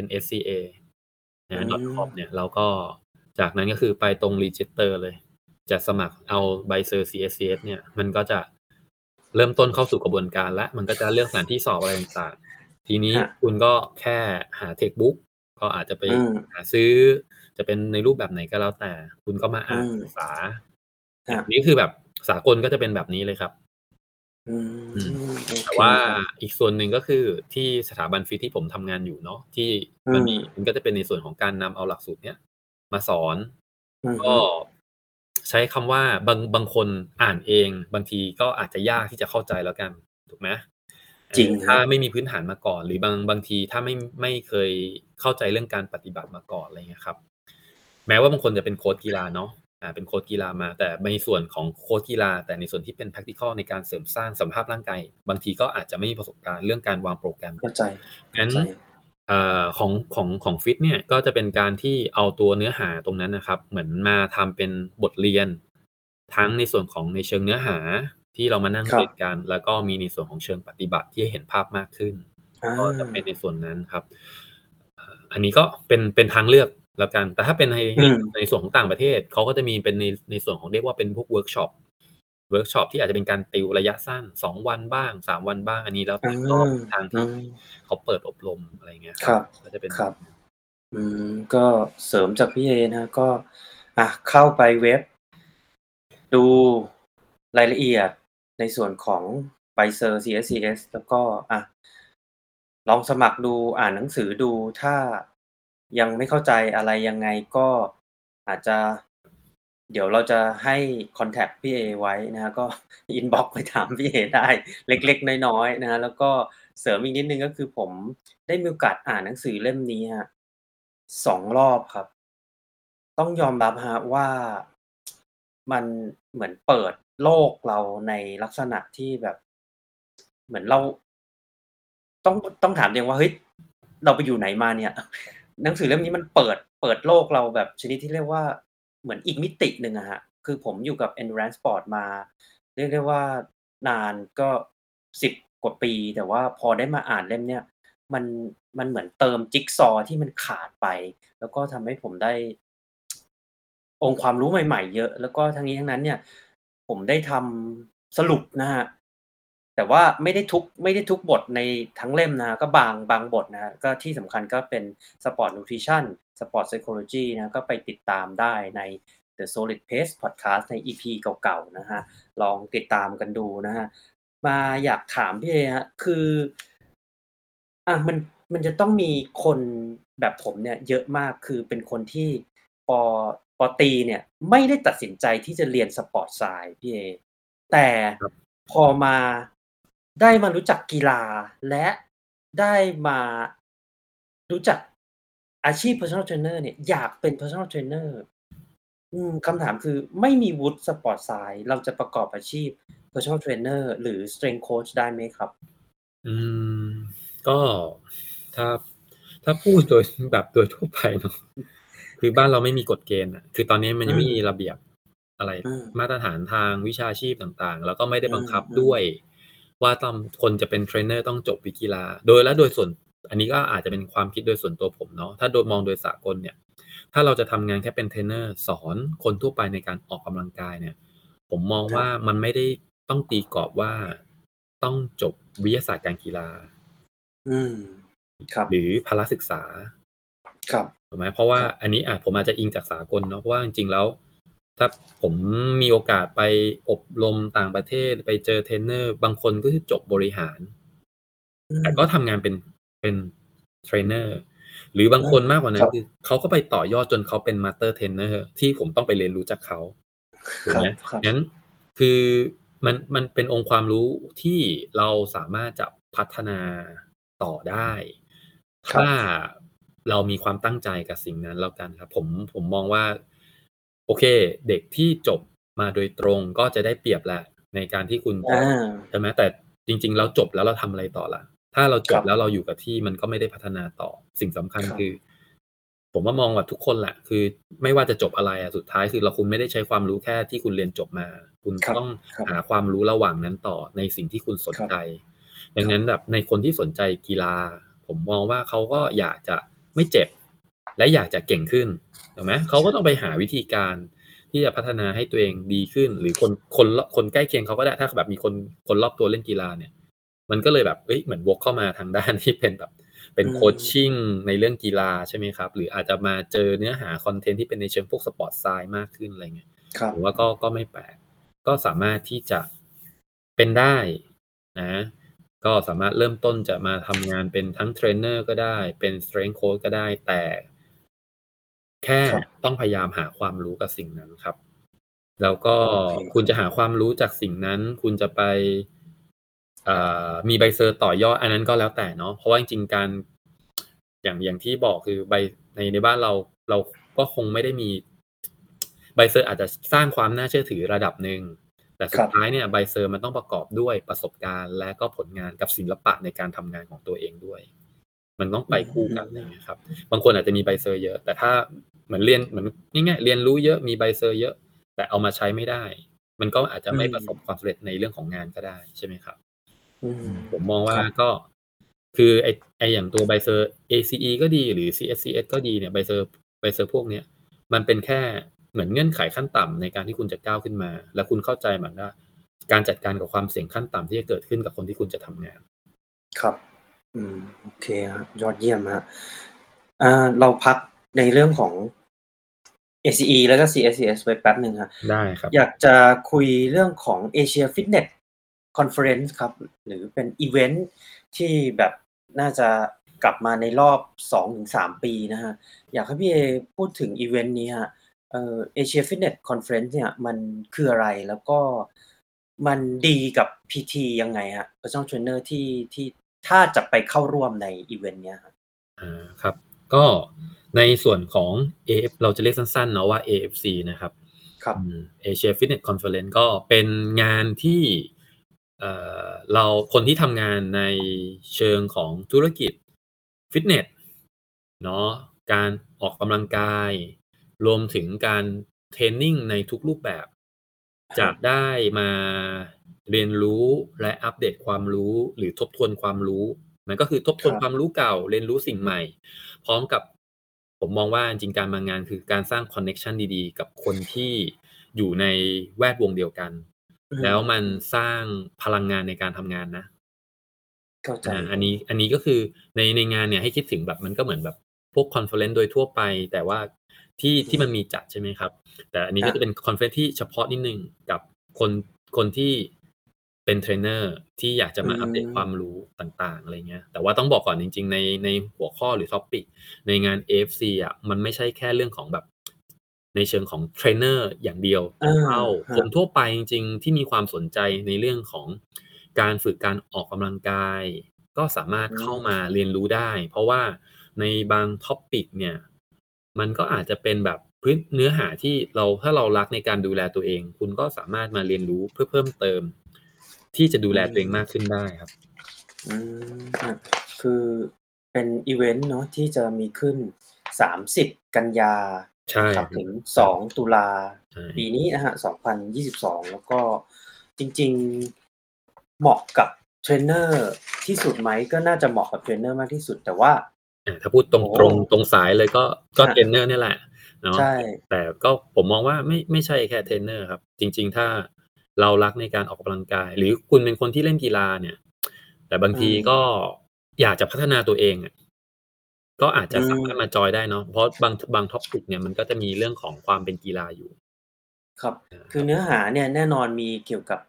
NSCA อืนะ .com มเนี่ยแล้วก็จากนั้นก็คือไปตรง register เลย จะสมัครเอาใบเซอร์ CSCS เนี่ย มันก็จะ เริ่มต้นเข้าสู่กระบวนการแล้วมันก็จะเลือกสถานที่สอบอะไรต่างๆ ทีนี้ครับคุณก็แค่หา textbook ก็อาจจะไปอืมหาซื้อ จะเป็นในรูปแบบไหนก็แล้วแต่ คุณก็มาอือ่านมศึกษาครัอาบนี่คือแบบสากลก็จะเป็นแบบนี้เลยครับอือืมมโอแต่เคว่าครับอีกส่วนหนึ่งก็คือที่สถาบันฟิตที่ผมทำงานอยู่เนาะที่อืมันมีมมันก็จะเป็นในส่วนของการนำเอาหลักสูตรเนี้ยมาสอนกอือฮ็ึ ใช้คำว่าบางบางคนอ่านเอง บางทีก็อาจจะยากที่จะเข้าใจแล้วกันถูกไหมเอจริงอคถ้ารับไม่มีพื้นฐานมาก่อน หรือบางบางทีถ้าไม่ไม่เคยเข้าใจเรื่องการปฏิบัติมาก่อนอะไรเงี้ยครับ แม้ว่าบางคนจะเป็นโคชกีฬาเนาะอ่าเป็นโคชกีฬามา แต่ในส่วนของโคชกีฬา แต่ในส่วนที่เป็น practical ในการเสริมสร้างสมรรถภาพร่างกายบางทีก็อาจจะไม่มีประสบการณ์เรื่องการวางโปรแกรมเข้าใจเขงั้้านใจ เอ่อของของของฟิตเนี่ยก็จะเป็นการที่เอาตัวเนื้อหาตรงนั้นน่ะครับ เหมือนมาทำเป็นบทเรียน ทั้งในส่วนของในเชิงเนื้อหาที่เรามานั่งครับเรียนกัน แล้วก็มีในส่วนของเชิงปฏิบัติที่ให้เห็นภาพมากขึ้นอาก็จะเป็นในส่วนนั้นครับเอ่ออันนี้ก็เป็นเป็นทางเลือกแล้วกัน แต่ถ้าเป็นในอืมในส่วนของต่างประเทศเขาก็จะมีเป็นในในส่วนของเรียกว่าเป็นพวกเวิร์กช็อป เวิร์กช็อปที่อาจจะเป็นการติวระยะสั้นสองวันบ้างสามวันบ้าง อันนี้แล้วอืแต่รอบมทางอืที่มเขาเปิดอบรมอะไรเงี้ยครับก็จะเป็นครับอืมก็เสริมจากพี่เอนะก็ อะเข้าไปเว็บ ดูรายละเอียดในส่วนของใบเซอร์ CSCS แล้วก็อะลองสมัครดูอ่านหนังสือดูถ้ายังไม่เข้าใจอะไรยังไงก็อาจจะ เดี๋ยวเราจะให้ contact พี่เอไว้นะครับก็ inbox ไปถามพี่เอได้เล็กๆ น้อยๆนะครับแล้วก็เสริมอีกนิดนึงก็คือผมได้มีโอกาสอ่านหนังสือเล่มนี้ครับ2รอบครับ ต้องยอมรับครับว่ามันเหมือนเปิดโลกเราในลักษณะที่แบบ เหมือนเรา ต้องต้องถามตัวเองว่าเฮ้ยเราไปอยู่ไหนมาเนี่ย หนังสือเล่มนี้มันเปิด เปิดโลกเราแบบชนิดที่เรียกว่า เหมือนอีกมิติหนึ่งอะครับคือผมอยู่กับ Endurance Sport มา เรียกได้ว่านานก็10กว่าปี แต่ว่าพอได้มาอ่านเล่มเนี้ยมันมันเหมือนเติมจิ๊กซอที่มันขาดไป แล้วก็ทำให้ผมได้ องค์ความรู้ใหม่ ๆ เยอะ แล้วก็ทั้งนี้ทั้งนั้นเนี่ย ผมได้ทำสรุปนะครับแต่ว่าไม่ได้ทุกไม่ได้ทุกบทในทั้งเล่มนะก็บางบางบทนะก็ที่สำคัญก็เป็น Sport Nutrition Sport Psychology นะก็ไปติดตามได้ใน The Solid Pace Podcast ใน EP เก่าๆนะครับลองติดตามกันดูนะครับมาอยากถามพี่เอครับคืออ่ามันมันจะต้องมีคนแบบผมเนี่ย เยอะมากคือเป็นคนที่ป.ป.ตรีเนี่ย ไม่ได้ตัดสินใจที่จะเรียน Sport Science พี่เอแต่พอมาได้มารู้จักกีฬาและได้มารู้จัก อาชีพ Personal Trainer เนี่ยอยากเป็น Personal Trainer อืมคำถามคือไม่มีวุฒิ Sport Science เราจะประกอบอาชีพ Personal Trainer หรือ Strength Coach ได้ไหมครับ?อืม ก็ถ้าถ้าพูดโดยแบบโดยทั่วไปเนาะคือบ้านเราไม่มีกฎเกณฑ์อะคือตอนนี้มันอืยังไม่มีระเบียบอะไรอืมมาตรฐานทางวิชาชีพต่างๆ แล้วก็ไม่ได้บังคับอืมด้วยว่าต้องคนจะเป็นเทรนเนอร์ต้องจบวิทย์กีฬา โดยและโดยส่วน อันนี้ก็อาจจะเป็นความคิดโดยส่วนตัวผมเนาะถ้าโดยมองโดยสากลเนี่ย ถ้าเราจะทำงานแค่เป็นเทรนเนอร์สอนคนทั่วไปในการออกกำลังกายเนี่ย ผมมองว่าครับมันไม่ได้ต้องตีกรอบว่าต้องจบวิทยาศาสตร์การกีฬา อืมครับ หรือพละศึกษา ครับถูกไหมเพราะว่าครับอันนี้อ่าผมอาจจะอิงจากสากลเนาะเพราะว่าจริงๆแล้ว ถ้าผมมีโอกาสไปอบรมต่างประเทศไปเจอเทรนเนอร์ บางคนก็คือจบบริหารอืมแต่ก็ทำงานเป็น เป็นเทรนเนอร์หรือบางอืคมนมากกว่านั้คนรับคือเขาก็ไปต่อยอดจนเขาเป็น Master Trainer ที่ผมต้องไปเรียนรู้จากเขาถูคกรัไหมบครับงั้นคือมันมันเป็นองค์ความรู้ที่เราสามารถจะพัฒนาต่อได้ครัถ้าบเรามีความตั้งใจกับสิ่งนั้นแล้วกันครับ ผมผมมองว่า โอเค เด็กที่จบมาโดยตรงก็จะได้เปรียบแหละในการที่คุณอจะาใช่ไหมแต่จริงๆแล้วจบแล้วเราทำอะไรต่อล่ะ ถ้าเราจครับบแล้วเราอยู่กับที่มันก็ไม่ได้พัฒนาต่อ สิ่งสำคัญครับคือ ผมว่ามองแบบทุกคนแหละคือ ไม่ว่าจะจบอะไรอะสุดท้ายคือเราคุณไม่ได้ใช้ความรู้แค่ที่คุณเรียนจบมา คุณครับต้องครับหาความรู้ระหว่างนั้นต่อในสิ่งที่คุณสนครับใจ ดัคงรันั้บนแบบในคนที่สนใจกีฬา ผมมองว่าเขาก็อยากจะไม่เจ็บ และอยากจะเก่งขึ้นถูกไหมเขาก็ต้องไปหาวิธีการที่จะพัฒนาให้ตัวเองดีขึ้น หรือคนคนคนใกล้เคียงเขาก็ได้ถ้าแบบมีคนคนรอบตัวเล่นกีฬาเนี่ย มันก็เลยแบบเฮ้ยเหมือนวกเข้ามาทางด้านที่เป็นแบบเป็นอืมโค้ชชิ่งในเรื่องกีฬาใช่ไหมครับ หรืออาจจะมาเจอเนื้อหา content ที่เป็นในเชิงพวก Sport Science มากขึ้นอะไรเงี้ยครับผมว่าก็ก็ไม่แปลก ก็สามารถที่จะเป็นได้นะ ก็สามารถเริ่มต้นจะมาทำงานเป็นทั้งเทรนเนอร์ก็ได้ เป็น Strength Coach ก็ได้ แต่แค่ครับต้องพยายามหาความรู้กับสิ่งนั้นครับ แล้วก็โอเคคุณจะหาความรู้จากสิ่งนั้น คุณจะไปอ่า มีใบเซอร์ต่อยอดอันนั้นก็แล้วแต่เนาะเพราะว่าจริงๆการ อย่างอย่างที่บอกคือใบในในบ้านเราเราก็คงไม่ได้มีใบเซอร์อาจจะสร้างความน่าเชื่อถือระดับหนึ่งแต่สุดท้ายเนี่ยใบเซอร์มันต้องประกอบด้วยประสบการณ์ และก็ผลงานกับศิลปะในการทำงานของตัวเองด้วย มันต้องไปคู่กันอะไรเงี้ยครับ บางคนอาจจะมีใบเซอร์เยอะ แต่ถ้าเหมือนเรียนเหมือนง่ายๆเรียนรู้เยอะมีใบเซอร์เยอะ แต่เอามาใช้ไม่ได้ มันก็อาจจะไม่ประสบความสำเร็จในเรื่องของงานก็ได้ใช่ไหมครับ ผมมองว่าครับก็คือไอ้ไอ้อย่างตัวใบเซอร์ ACE ก็ดีหรือ CSCS ก็ดีเนี่ยใบเซอร์ใบเซอร์พวกเนี้ยมันเป็นแค่เหมือนเงื่อนไขขั้นต่ำในการที่คุณจะก้าวขึ้นมา แล้วคุณเข้าใจเหมือนว่าการจัดการกับความเสี่ยงขั้นต่ำที่จะเกิดขึ้นกับคนที่คุณจะทำงาน ครับ อืมโอเคครับยอดเยี่ยมครับอ่าเราพักในเรื่องของ ACE แล้วก็ CSCS ไว้แป๊บหนึ่งครับได้ครับ อยากจะคุยเรื่องของ Asia Fitness Conference ครับ หรือเป็นอีเวนต์ที่แบบน่าจะกลับมาในรอบ 2-3 ปีนะฮะ อยากให้พี่เอพูดถึงอีเวนต์นี้ฮะเอ่อ Asia Fitness Conference เนี่ยมันคืออะไรแล้วก็มันดีกับ PT ยังไงฮะ Personal Trainer ที่ที่ถ้าจะไปเข้าร่วมในอีเวนต์เนี้ยครับอ่าครับ ก็ในส่วนของ AF เราจะเรียกสั้นๆเนาะว่า AFC นะครับครับอืม Asia Fitness Conference ก็เป็นงานที่ เอ่อเราคนที่ทำงานในเชิงของธุรกิจฟิตเนสเนาะการออกกำลังกาย รวมถึงการtraining ในทุกรูปแบบครับจะได้มาเรียนรู้และอัปเดตความรู้หรือทบทวนความรู้ มันก็คือทบทวนครับความรู้เก่าเรียนรู้สิ่งใหม่ พร้อมกับผมมองว่าจริงๆการมางานคือการสร้าง connection ดีๆ กับคนที่อยู่ในแวดวงเดียวกันอื แล้วมันสร้างพลังงานในการทำงานนะเข้าใจอ่าคอันบนี้อันนี้ก็คือในในงานเนี่ยให้คิดถึงแบบมันก็เหมือนแบบพวก conference โดยทั่วไป แต่ว่าที่อืที่มันมีจัดใช่ไหมครับ แต่อันนี้อาก็จะเป็น conference ที่เฉพาะนิดหนึ่งกับคนคนที่เป็นเทรนเนอร์ที่อยากจะอืมมาอัปเดตความรู้ต่างๆอะไรเงี้ย แต่ว่าต้องบอกก่อนจริง ๆ ในในหัวข้อหรือ topic ในงาน AFC อะมันไม่ใช่แค่เรื่องของแบบ ในเชิงของเทรนเนอร์อย่างเดียวอาเท่าคครันบทั่วไปจริงๆ ที่มีความสนใจในเรื่องของการฝึกการออกกำลังกาย ก็สามารถอืเข้ามมาเรียนรู้ได้ เพราะว่าในบาง topic เนี่ย มันก็อาจจะเป็นแบบพื้นเนื้อหาที่เราถ้าเรารักในการดูแลตัวเอง คุณก็สามารถมาเรียนรู้เพื่อเพิ่มเติม ที่จะดูอืแลตัวเองมมากขึ้นได้ครับอืมครับคือเป็นอีเวนต์เนาะที่จะมีขึ้น30กันยา ใช่นะครับครัถึบงใช่2ตุลาใช่ ปีนี้นะฮะ 2022 แล้วก็จริงๆ เหมาะกับเทรนเนอร์ที่สุดไหม ก็น่าจะเหมาะกับเทรนเนอร์มากที่สุด แต่ว่าอาถ้าพูดตโอ้โฮรงๆตรงสายเลยก็ก็ครับเทรนเนอร์เนี่ยแหละเนาะใช่ แต่ก็ผมมองว่าไม่ไม่ใช่แค่เทรนเนอร์ครับ จริง ๆ ถ้าเรารักในการออกกำลังกาย หรือคุณเป็นคนที่เล่นกีฬาเนี่ย แต่บางทีอืม ก็อยากจะพัฒนาตัวเองอะ ก็อาจอืจะสามารถอืมมา join ได้เนาะเพราะบางบาง topic เนี่ยมันก็จะมีเรื่องของความเป็นกีฬาอยู่ ครับอาคืคอรับเนื้อหาเนี่ยแน่นอนมีเกี่ยวกับ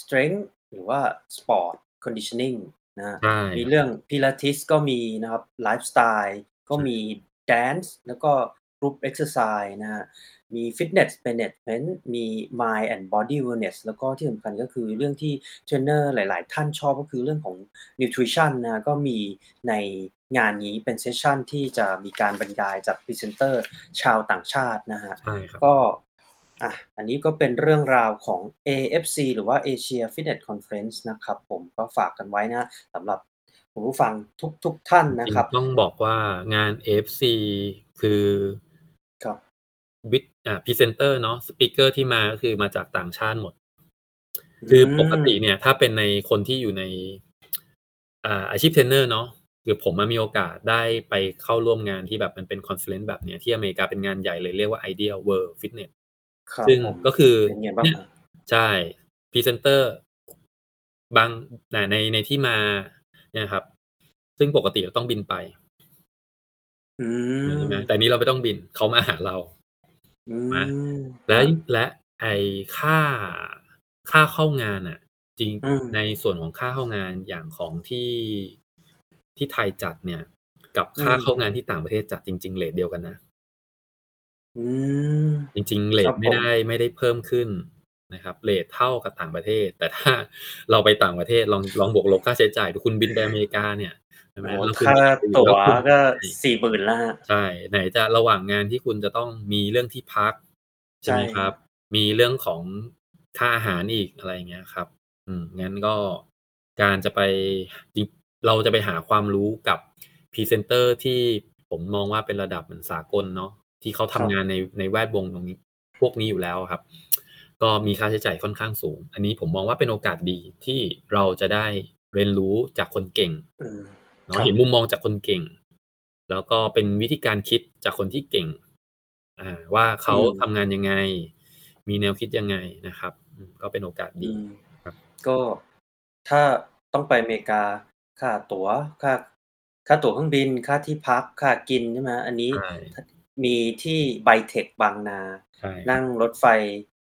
strength หรือว่า sport conditioning นะครับใช่มีครับเรื่อง Pilates ก็มีนะครับไลฟ์สไตล์ก็ใช่มี dance แล้วก็ group exercise นะครับมี fitness management มี mind and body wellness แล้วก็ที่สำคัญก็คือเรื่องที่เทรนเนอร์หลาย ๆ ท่านชอบก็คือเรื่องของ nutrition นะครับก็มีใน งานนี้เป็น session ที่จะมีการบรรยายจากพรีเซนเตอร์ชาวต่างชาตินะครับใช่ครับก็อ่าอันนี้ก็เป็นเรื่องราวของ AFC หรือว่า Asia Fitness Conference นะครับผมก็ฝากกันไว้นะสำหรับคุณผู้ฟังทุกๆท่านจนะริงครับๆต้องบอกว่างาน AFC คือครับวิทอ่าพรีเซนเตอร์เนาะ speaker ที่มาก็คือมาจากต่างชาติหมดอืมคือปกติเนี่ย ถ้าเป็นในคนที่อยู่ในอ่าอาชีพเทรนเนอร์เนาะ คือผมอะมีโอกาสได้ไปเข้าร่วมงานที่แบบมันเป็น Conference แบบเนี้ยที่อเมริกาเป็นงานใหญ่เลยเรียกว่า IDEA World Fitness ครับซึ่งผมก็คือเป็นไงบ้างเนี่ยครับ?ใช่พรีเซนเตอร์บางอ่าในในที่มาเนี่ยครับ ซึ่งปกติเราต้องบินไปอืใช่ไหมมแต่นี้เราไม่ต้องบินเขามาหาเราอืถูกไหมแล้ควรับและไอ้ค่าค่าเข้างานอะจริงอืมในส่วนของค่าเข้างานอย่างของที่ ที่ไทยจัดเนี่ย กับอืค่าเข้ามงานที่ต่างประเทศจัดจริง ๆเรตเดียวกันนะ อืม จริง ๆเรครัตบไม่ผมได้ไม่ได้เพิ่มขึ้นนะครับเรตเท่ากับต่างประเทศ แต่ถ้าเราไปต่างประเทศลองลองบวกลบค่าใช้จ่ายดูคุณบินไปอเมริกาเนี่ยใช่ไหมโอ้โฮแล้วคุค่าณตั๋แล้ววคุณ ก็ใช่40,000แล้วครับใช่ ไหนจะระหว่างงานที่คุณจะต้องมีเรื่องที่พัก ใช่ใช่ไหมคครัรับ บ มีเรื่องของค่าอาหารอีกอะไรอย่างเงี้ยครับ อืมงั้นก็การจะไปจริง เราจะไปหาความรู้กับพรีเซนเตอร์ที่ผมมองว่าเป็นระดับเหมือนสากลเนาะที่เขาทำรับงานในในแวดวงตรงนี้พวกนี้อยู่แล้วอะครับ ก็มีค่าใช้จ่ายค่อนข้างสูง อันนี้ผมมองว่าเป็นโอกาสดีที่เราจะได้เรียนรู้จากคนเก่งอืมเนาะครับเห็นมุมมองจากคนเก่ง แล้วก็เป็นวิธีการคิดจากคนที่เก่ง อ่า ว่าเขาอืมทำงานยังไง มีแนวคิดยังไงนะครับอืมก็เป็นโอกาสอืดีมครับ ก็ถ้าต้องไปอเมริกา ค่าตั๋ว ค่า ค่าตั๋วเครื่องบิน ค่าที่พัก ค่ากินใช่ไหม อันนี้ใช่ถมีที่ไบเทคบางนา ใช่นั่งรถไฟ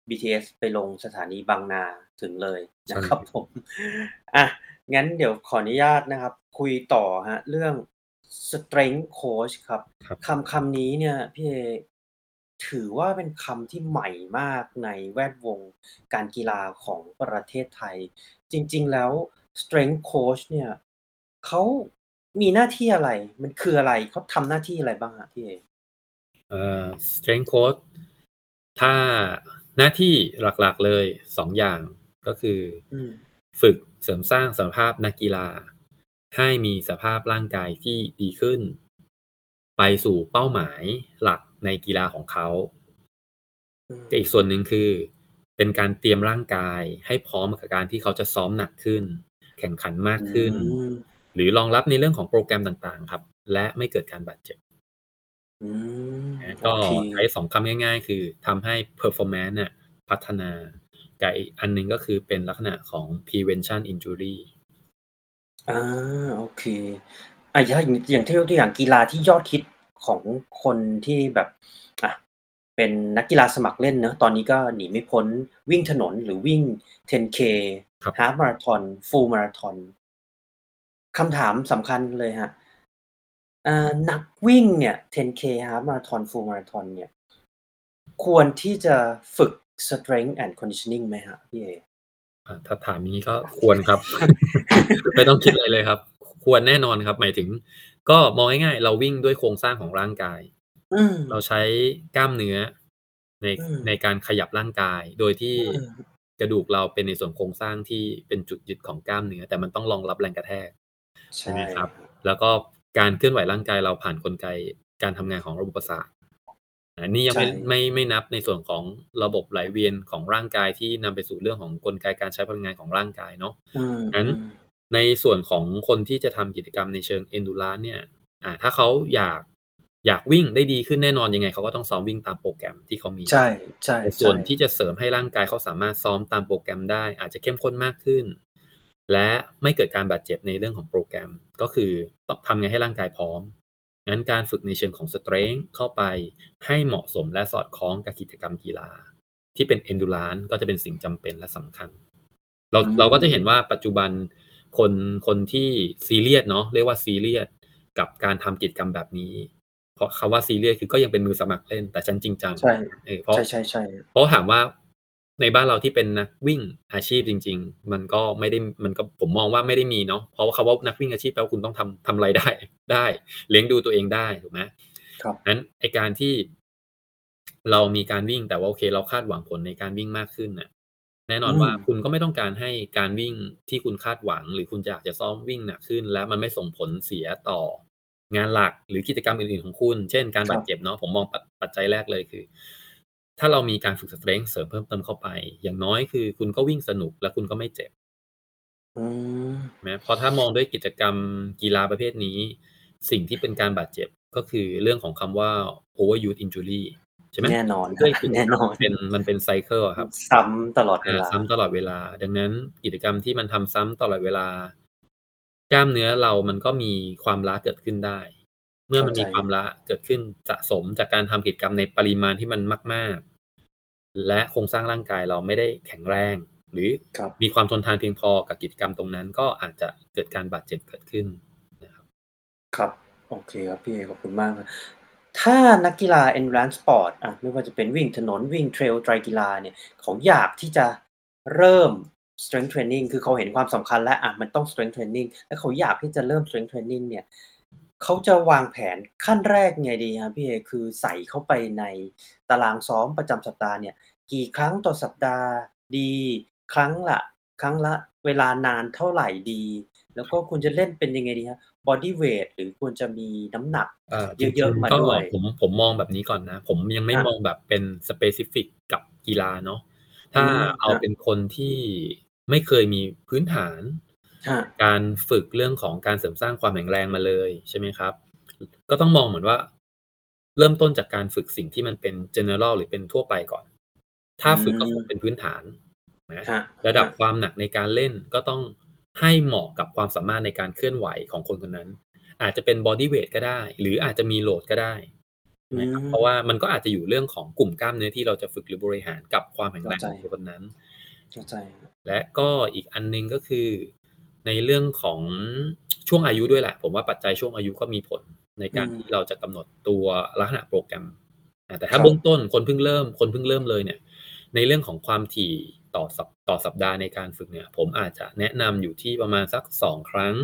BTS ไปลงสถานีบางนาถึงเลยใช่นะครับผมอะงั้นเดี๋ยวขออนุญาตนะครับ คุยต่อครับ เรื่อง Strength Coach ครับ ครับ คำคำนี้เนี่ยพี่เอ ถือว่าเป็นคำที่ใหม่มากในแวดวงการกีฬาของประเทศไทย จริง ๆ แล้ว Strength Coach เนี่ย เขามีหน้าที่อะไร?มันคืออะไร?เขาทำหน้าที่อะไรบ้างครับพี่เอ?เอ่อ Strength Coach ถ้าหน้าที่หลักๆเลย2อย่างก็คืออืมฝึกเสริมสร้างสภาพนักกีฬา ให้มีสภาพร่างกายที่ดีขึ้น ไปสู่เป้าหมายหลักในกีฬาของเขาอืมกับอีกส่วนหนึ่งคือ เป็นการเตรียมร่างกายให้พร้อมกับการที่เขาจะซ้อมหนักขึ้น แข่งขันมากอืขึ้นม หรือรองรับในเรื่องของโปรแกรมต่างๆ ครับ และไม่เกิดการบาดเจ็บอืมอาโอก็เคใช้2คำง่ายๆ คือทำให้ performance เนี่ยพัฒนากับอีกอันหนึ่งก็คือเป็นลักษณะของ prevention injury อาโอเคอะถ้าอย่างอย่างที่ยกตัวอย่างกีฬาที่ยอดฮิตของคนที่แบบอะเป็นนักกีฬาสมัครเล่นเนาะตอนนี้ก็หนีไม่พ้นวิ่งถนนหรือวิ่ง 10K ครับฮาล์ฟมาราธอน Full มาราธอน คำถามสำคัญเลยครับอ่านักวิ่งเนี่ย 10K ฮาล์ฟมาราธอน Full มาราธอนเนี่ย ควรที่จะฝึก Strength and Conditioning ไหมครับพี่เอ?อ่าถ้าถามงี้ก็ควรครับ ไม่ต้องคิดอะไรเลยครับ ควรแน่นอนครับ หมายถึง ก็มองง่ายๆเราวิ่งด้วยโครงสร้างของร่างกาย อืม เราใช้กล้ามเนื้อในอืม ในการขยับร่างกาย โดยที่อืมกระดูกเราเป็นในส่วนโครงสร้างที่เป็นจุดยึดของกล้ามเนื้อ แต่มันต้องรองรับแรงกระแทก ใชใช่่ไหมครับครับ แล้วก็การเคลื่อนไหวร่างกายเราผ่านกลไกการทำงานของระบบประสาทอันนี้ยังใช่ไม่ไม่ไม่นับในส่วนของระบบไหลเวียนของร่างกายที่นำไปสู่เรื่องของกลไกการใช้พลังงานของร่างกายเนาะอืมงั้นอืมในส่วนของคนที่จะทำกิจกรรมในเชิง Endurance เนี่ย อ่า ถ้าเขาอยากอยากวิ่งได้ดีขึ้นแน่นอนยังไงเขาก็ต้องซ้อมวิ่งตามโปรแกรมที่เขามี ใช่ใช่แต่ส่วนๆที่จะเสริมให้ร่างกายเขาสามารถซ้อมตามโปรแกรมได้ อาจจะเข้มข้นมากขึ้น และไม่เกิดการบาดเจ็บในเรื่องของโปรแกรม ก็คือต้องทำไงให้ร่างกายพร้อม งั้นการฝึกในเชิงของ Strength เข้าไปให้เหมาะสมและสอดคล้องกับกิจกรรมกีฬา ที่เป็น Endurance ก็จะเป็นสิ่งจำเป็นและสำคัญ เราอืเราก็จะเห็นมว่าปัจจุบันคนคนที่ซีเรียสเนาะเรียกว่าซีเรียสกับการทำกิจกรรมแบบนี้ เพราะคำว่าซีเรียสคือก็ยังเป็นมือสมัครเล่นแต่ฉันจริงจังใช่เออเพราะใช่ๆๆเพราะถามว่า ในบ้านเราที่เป็นนักวิ่งอาชีพจริง ๆ มันก็ไม่ได้มันก็ผมมองว่าไม่ได้มีเนาะเพราะว่าคำว่านักวิ่งอาชีพแปลว่าคุณต้องทำทำรายได้ได้ เลี้ยงดูตัวเองได้ถูกไหมครับงั้นไอ้การที่ เรามีการวิ่งแต่ว่าโอเค เราคาดหวังผลในการวิ่งมากขึ้นน่ะ แน่นออืนว่ามคุณก็ไม่ต้องการให้การวิ่งที่คุณคาดหวัง หรือคุณอยากจะซ้อมวิ่งหนักขึ้น แล้วมันไม่ส่งผลเสียต่องานหลักหรือกิจกรรมอื่นๆของคุณ เช่น การครับาบดเจ็บเนาะผมมองปัจปัจจัยแรกเลยคือ ถ้าเรามีการฝึก Strength เสริมเพิ่มเติมเข้าไป อย่างน้อยคือ คุณก็วิ่งสนุกและคุณก็ไม่เจ็บอืมใช่ไหมเพราะถ้ามองด้วยกิจกรรมกีฬาประเภทนี้ สิ่งที่เป็นการบาดเจ็บก็คือเรื่องของคำว่า overuse injury ใช่ไหมแน่นอนด้วยครับกิจแน่กรรนมอนเป็นมันเป็นไซเกิลอะครับ ซ้ำตลอดเวอาลาซ้ำตลอดเวลา ดังนั้นกิจกรรมที่มันทำซ้ำตลอดเวลา กล้ามเนื้อเรามันก็มีความล้าเกิดขึ้นได้ เมื่อเข้ามันใจมีความล้าเกิดขึ้นสะสมจากการทำกิจกรรมในปริมาณที่มันมาก ๆ และโครงสร้างร่างกายเราไม่ได้แข็งแรง หรือครับมีความทนทานเพียงพอกับกิจกรรมตรงนั้น ก็อาจจะเกิดการบาดเจ็บเกิดขึ้นนะครับ ครับโอเคครับพี่เอขอบคุณมากครับถ้านักกีฬา Endurance Sport อะไม่ว่าจะเป็นวิ่งถนนวิ่ง Trail ไตรกีฬาเนี่ยเขาอยากที่จะเริ่ม Strength Training คือเขาเห็นความสำคัญแล้วอะมันต้อง Strength Training แล้วเขาอยากที่จะเริ่ม Strength Training เนี่ย เขาจะวางแผนขั้นแรกไงดีครับพี่เอ?คือใส่เข้าไปในตารางซ้อมประจำสัปดาห์เนี่ย กี่ครั้งต่อสัปดาห์ดี ครั้งละ ครั้งละเวลานานเท่าไรดี แล้วก็ควรจะเล่นเป็นยังไงดีครับบอดีเวตหรือควรจะมีน้ำหนักอ่าจเยริอะงๆมาๆก็ด้วย ผมผมมองแบบนี้ก่อนนะ ผมยังไม่อามองแบบเป็น specific กับกีฬาเนาะถถ้าอืมเอาครับเป็นคนที่ไม่เคยมีพื้นฐานครับ การฝึกเรื่องของการเสริมสร้างความแข็งแรงมาเลยใช่ไหมครับ ก็ต้องมองเหมือนว่า เริ่มต้นจากการฝึกสิ่งที่มันเป็น general หรือเป็นทั่วไปก่อน ถ้าฝึกก็อืมฝึกเป็นพื้นฐานนะครับระดับครับความหนักในการเล่นก็ต้องให้เหมาะกับความสามารถในการเคลื่อนไหวของคนคนนั้น อาจจะเป็น body weight ก็ได้ หรืออาจจะมีโหลดก็ได้อืนะครับมเพราะว่ามันก็อาจจะอยู่เรื่องของกลุ่มกล้ามเนื้อที่เราจะฝึกหรือบริหารกับความแข็งแรงเข้าขใจองคนคนนั้นเข้าใจครับและก็อีกอันหนึ่งก็คือ ในเรื่องของช่วงอายุด้วยแหละ ผมว่าปัจจัยช่วงอายุก็มีผลในการอืมที่เราจะกำหนดตัวลักษณะโปรแกรมอ่าแต่คถ้ารับเบื้องต้นคนเพิ่งเริ่มคนเพิ่งเริ่มเลยเนี่ย ในเรื่องของความถี่ต่อสัปต่อสัปดาห์ในการฝึกเนี่ย ผมอาจจะแนะนำอยู่ที่ประมาณสักสองครั้ง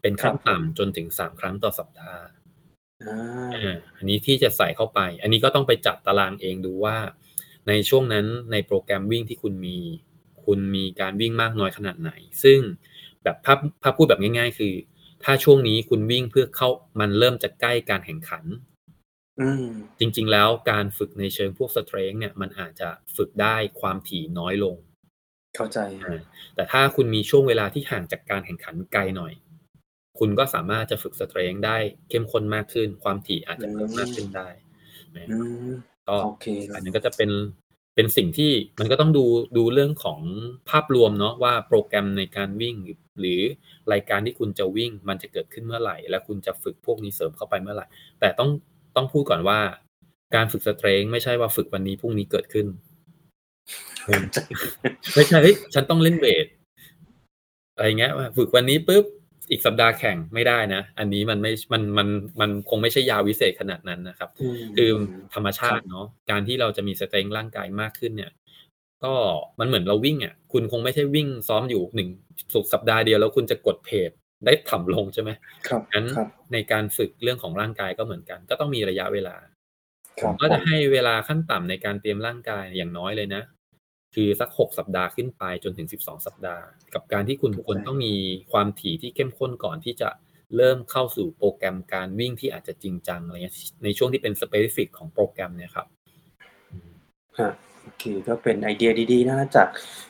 เป็นขั้นครับผมต่ำจนถึงสามครั้งต่อสัปดาห์อาอาอันนี้ที่จะใส่เข้าไป อันนี้ก็ต้องไปจัดตารางเองดูว่า ในช่วงนั้นในโปรแกรมวิ่งที่คุณมี คุณมีการวิ่งมากน้อยขนาดไหน ซึ่ง แบบถ้าถ้าพูดแบบง่าย ๆ คือ ถ้าช่วงนี้คุณวิ่งเพื่อเข้ามันเริ่มจะใกล้การแข่งขันอืมจริง ๆ แล้วการฝึกในเชิงพวก strength เนี่ย มันอาจจะฝึกได้ความถี่น้อยลง เข้าใจอาแต่ถ้าคุณมีช่วงเวลาที่ห่างจากการแข่งขันไกลหน่อย คุณก็สามารถจะฝึก strength ได้เข้มข้นมากขึ้น ความถี่อาจจะเพิ่มมากขึ้นได้นะอืมก็โอเคครัอับนนั้นก็จะเป็น เป็นสิ่งที่มันก็ต้องดูดูเรื่องของภาพรวมเนาะว่าโปรแกรมในการวิ่งหรือหรือรายการที่คุณจะวิ่งมันจะเกิดขึ้นเมื่อไหร่ และคุณจะฝึกพวกนี้เสริมเข้าไปเมื่อไหร่ แต่ต้องต้องพูดก่อนว่า การฝึก strength ไม่ใช่ว่าฝึกวันนี้พรุ่งนี้เกิดขึ้นอืมไม่ใช่เฮ้ยฉันต้องเล่นเวตอะไรเงี้ยว่าฝึกวันนี้ปุ๊บ อีกสัปดาห์แข่งไม่ได้นะ อันนี้มันไม่ มัน มัน มันคงไม่ใช่ยาวิเศษขนาดนั้นนะครับอืมคืออืมธรรมชาครัติบเนาะ การที่เราจะมีสเตรงร่างกายมากขึ้นเนี่ย ก็มันเหมือนเราวิ่งอะ คุณคงไม่ใช่วิ่งซ้อมอยู่หนึ่งสุกสัปดาห์เดียวแล้วคุณจะกดเพจได้ถ่ำลงใช่ไหมครับงั้นครับในการฝึกเรื่องของร่างกายก็เหมือนกัน ก็ต้องมีระยะเวลาคผรัมบก็ผจะมให้เวลาขั้นต่ำในการเตรียมร่างกายอย่างน้อยเลยนะ คือสักหกสัปดาห์ขึ้นไปจนถึงสิบสองสัปดาห์ กับการที่คุณเข้าควรใจต้องมีความถี่ที่เข้มข้นก่อนที่จะเริ่มเข้าสู่โปรแกรมการวิ่งที่อาจจะจริงจังอะไรเงี้ยในช่วงที่เป็น specific ของโปรแกรมเนี่ยครับอืมครับโอเคก็เป็นไอเดียดีๆนะจาก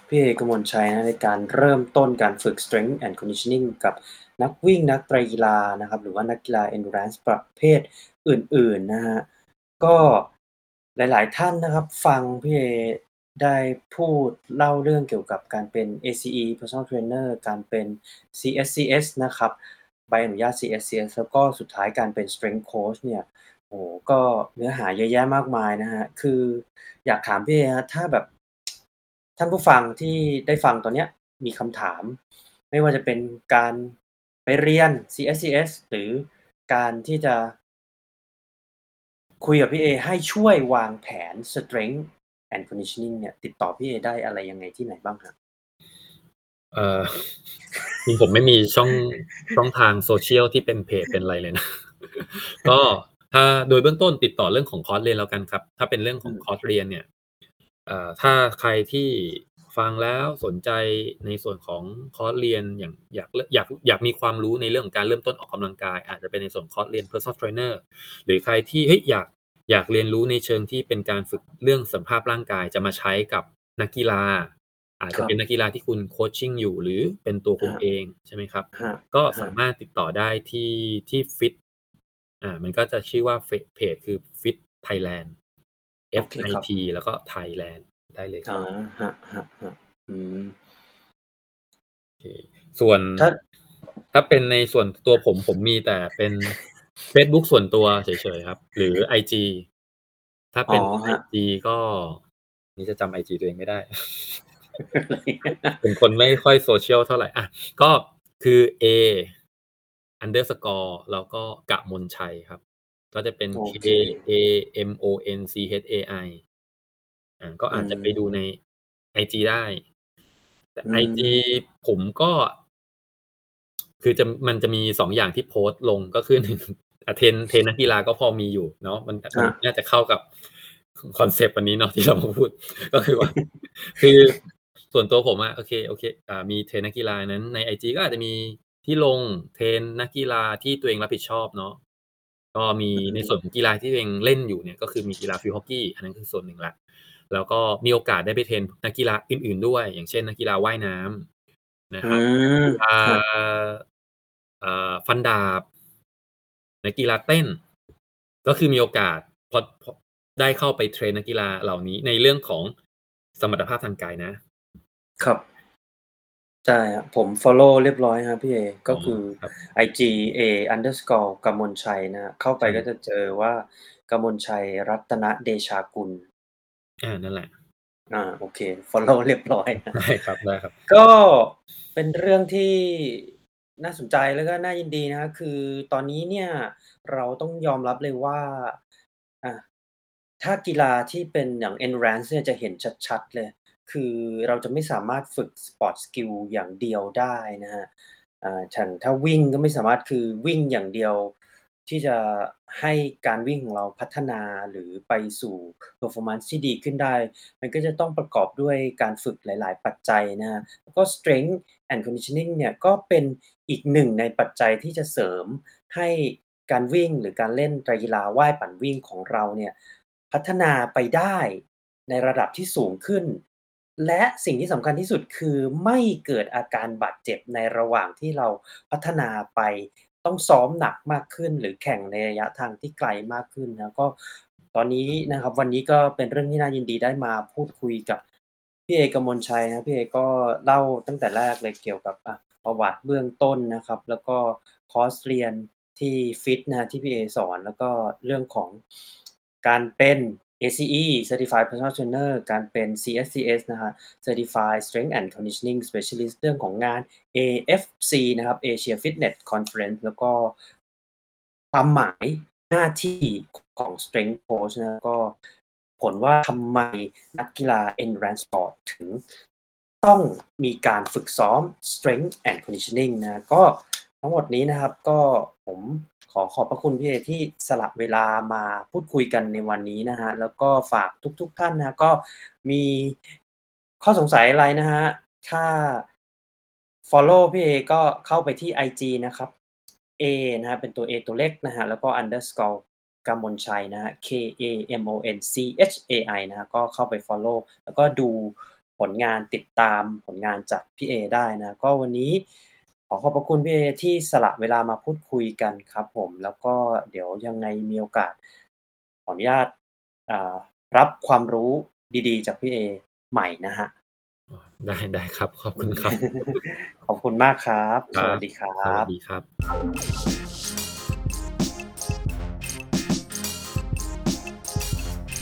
พี่เอกมลชัยนะในการเริ่มต้นการฝึก strength and conditioning กับนักวิ่งนักไตรกีฬานะครับ หรือว่านักกีฬา endurance ประเภทอื่นๆนะฮะก็หลายๆท่านนะครับ ฟังพี่เอ ได้พูดเล่าเรื่องเกี่ยวกับการเป็น ACE personal trainer การเป็น CSCS นะครับ ใบอนุญาต CSCS แล้วก็สุดท้ายการเป็น strength coach เนี่ยโอ้โฮก็เนื้อหาเยอะแยะมากมายนะครับคืออยากถามพี่เอครับถ้าแบบท่านผู้ฟังที่ได้ฟังตอนเนี้ยมีคำถาม ไม่ว่าจะเป็นการไปเรียน CSCS หรือการที่จะคุยกับพี่เอให้ช่วยวางแผน strength and conditioning เนี่ย ติดต่อพี่เอได้อะไรยังไงที่ไหนบ้างครับ?เอ่อจริงผมไม่มีช่องช่องทาง social ที่เป็นเพจเป็นอะไรเลยนะ ก็ถ้าโดยเบื้องต้นติดต่อเรื่องของคอร์สเรียนแล้วกันครับ ถ้าเป็นเรื่องขอืองมคอร์สเรียนเนี่ยเอ่อถ้าใครที่ฟังแล้วสนใจในส่วนของคอร์สเรียนอย่างอยากลอยากอยากมีความรู้ในเรื่องของการเริ่มต้นออกกำลังกาย อาจจะเป็นในส่วนคอร์สเรียน Personal Trainer หรือใครที่เฮ้ยอยาก อยากเรียนรู้ในเชิงที่เป็นการฝึกเรื่องสุขภาพร่างกายจะมาใช้กับนักกีฬา อาจคจะรับเป็นนักกีฬาที่คุณ coaching อยู่หรือเป็นตัวคุณครับเองใช่ไหมครับครับก็คสารับมารถติดต่อได้ที่ที่ FIT อ่ามันก็จะชื่อว่าเฟซเพจคือ FIT Thailand โอเคครับ FIT แล้วก็ Thailand ได้เลยคอ๋รัอบครับๆๆอืมโอเคส่วนถ้าถ้าเป็นในส่วนตัวผมผมมีแต่เป็น เฟซบุ๊กส่วนตัวเฉยๆครับ หรือไอจีถ้าอ๋เป็อนไอครับจีก็ นี่จะจำไอจีตัวเองไม่ได้ เป็นคนไม่ค่อย social เท่าไรอะก็คือ A underscore แล้วก็กมลชัยครับ ก็จะเป็น โอ K เค A M O N C H A I อ่าก็อือาจจะไปดูในมไอจีได้ แต่ อืไอจีมผมก็ คือจะมันจะมี2อย่างที่โพสต์ลงก็คือ1อ่า เทรนเทรนนักกีฬาก็พอมีอยู่เนาะมันคมันรับน่าจะเข้ากับคคอนเซปต์วันนี้เนาะที่เรามาพูด ก็คือว่า คือส่วนตัวผมอะโอเคโอเคอ่ามีเทรนนักกีฬานั้นในไอจีก็อาจจะมีที่ลงเทรนนักกีฬาที่ตัวเองรับผิดชอบเนาะก็มีอือฮึในส่วนของกีฬาที่ตัวเองเล่นอยู่เนี่ยก็คือมีกีฬา Field Hockey อันนั้นคือส่วนหนึ่งแล้วแล้วก็มีโอกาสได้ไปเทรนนักกีฬาอื่น ๆด้วย อย่างเช่นนักกีฬาว่ายน้ำนะคอืรับมกีฬาครับเอ่อฟันดาบ นักกีฬาเต้น ก็คือมีโอกาสพอพอได้เข้าไปเทรนนักกีฬาเหล่านี้ในเรื่องของสมรรถภาพทางกายนะ ครับใช่ครับผม follow เรียบร้อยครับพี่เอ ก็อ๋อคือครับ IG A underscore กมลชัยนะครับเข้าไปใช่ก็จะเจอว่ากมลชัยรัตนเดชากุลอานั่นแหละอาโอเค follow เรียบร้อยครับได้ครับ ได้ครับ ก็เป็นเรื่องที่ น่าสนใจ แล้วก็น่ายินดีนะครับ คือตอนนี้เนี่ยเราต้องยอมรับเลยว่า อ่า ถ้ากีฬาที่เป็นอย่าง Endurance เนี่ยจะเห็นชัด ๆ เลย คือเราจะไม่สามารถฝึก Sport Skill อย่างเดียวได้นะครับ อ่าอย่างถ้าวิ่งก็ไม่สามารถ คือวิ่งอย่างเดียวที่จะให้การวิ่งของเราพัฒนา หรือไปสู่ Performance ที่ดีขึ้นได้ มันก็จะต้องประกอบด้วยการฝึกหลาย ๆ ปัจจัยนะครับ แล้วก็ Strength and Conditioning เนี่ยก็เป็นอีกหนึ่งในปัจจัยที่จะเสริมให้การวิ่งหรือการเล่นไตรกีฬาว่ายปั่นวิ่งของเราเนี่ยพัฒนาไปได้ในระดับที่สูงขึ้น และสิ่งที่สำคัญที่สุดคือไม่เกิดอาการบาดเจ็บในระหว่างที่เราพัฒนาไปต้องซ้อมหนักมากขึ้น หรือแข่งในระยะทางที่ไกลมากขึ้นนะก็ตอนนี้นะครับวันนี้ก็เป็นเรื่องที่น่ายินดีได้มาพูดคุยกับ พี่เอกมลชัยนะ พี่เอก็เล่าตั้งแต่แรกเลยเกี่ยวกับอ่าประวัติเบื้องต้นนะครับ แล้วก็คอร์สเรียนที่ฟิตนะที่พี่เอสอน แล้วก็เรื่องของการเป็น ACE Certified Personal Trainer การเป็น CSCS นะครับ Certified Strength and Conditioning Specialist เรื่องของงาน AFC นะครับ Asia Fitness Conference แล้วก็ความหมายหน้าที่ของ Strength Coach นะก็ ลว่าทำไมนักกีฬา Endurance Sport ถึงต้องมีการฝึกซ้อม Strength and Conditioning นะก็ทั้งหมดนี้นะครับก็ผมขอขอบพระคุณพี่เอที่สละเวลามาพูดคุยกันในวันนี้นะครับแล้วก็ฝากทุกๆท่านนะก็มีข้อสงสัยอะไรนะครับถ้าฟอลโลว์พี่เอก็เข้าไปที่ IG นะครับ A นะครับเป็นตัว A ตัวเล็กนะครับแล้วก็ underscore กมลชัยนะครับ K-A-M-O-N-C-H-A-I นะครับก็เข้าไปฟอลโลว์แล้วก็ดูผลงานติดตามผลงานจากพี่เอได้นะ ก็วันนี้ขอขอบพระคุณพี่เอที่สละเวลามาพูดคุยกันครับผม แล้วก็เดี๋ยวยังไงมีโอกาส ขออนุญาตอ่ารับความรู้ดีๆ จากพี่เอใหม่นะครับอ๋อได้ได้ครับ ขอบคุณครับ ขอบคุณมากครับคสรัวับสดีครัสวับสดีครับ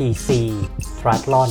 tc triathlon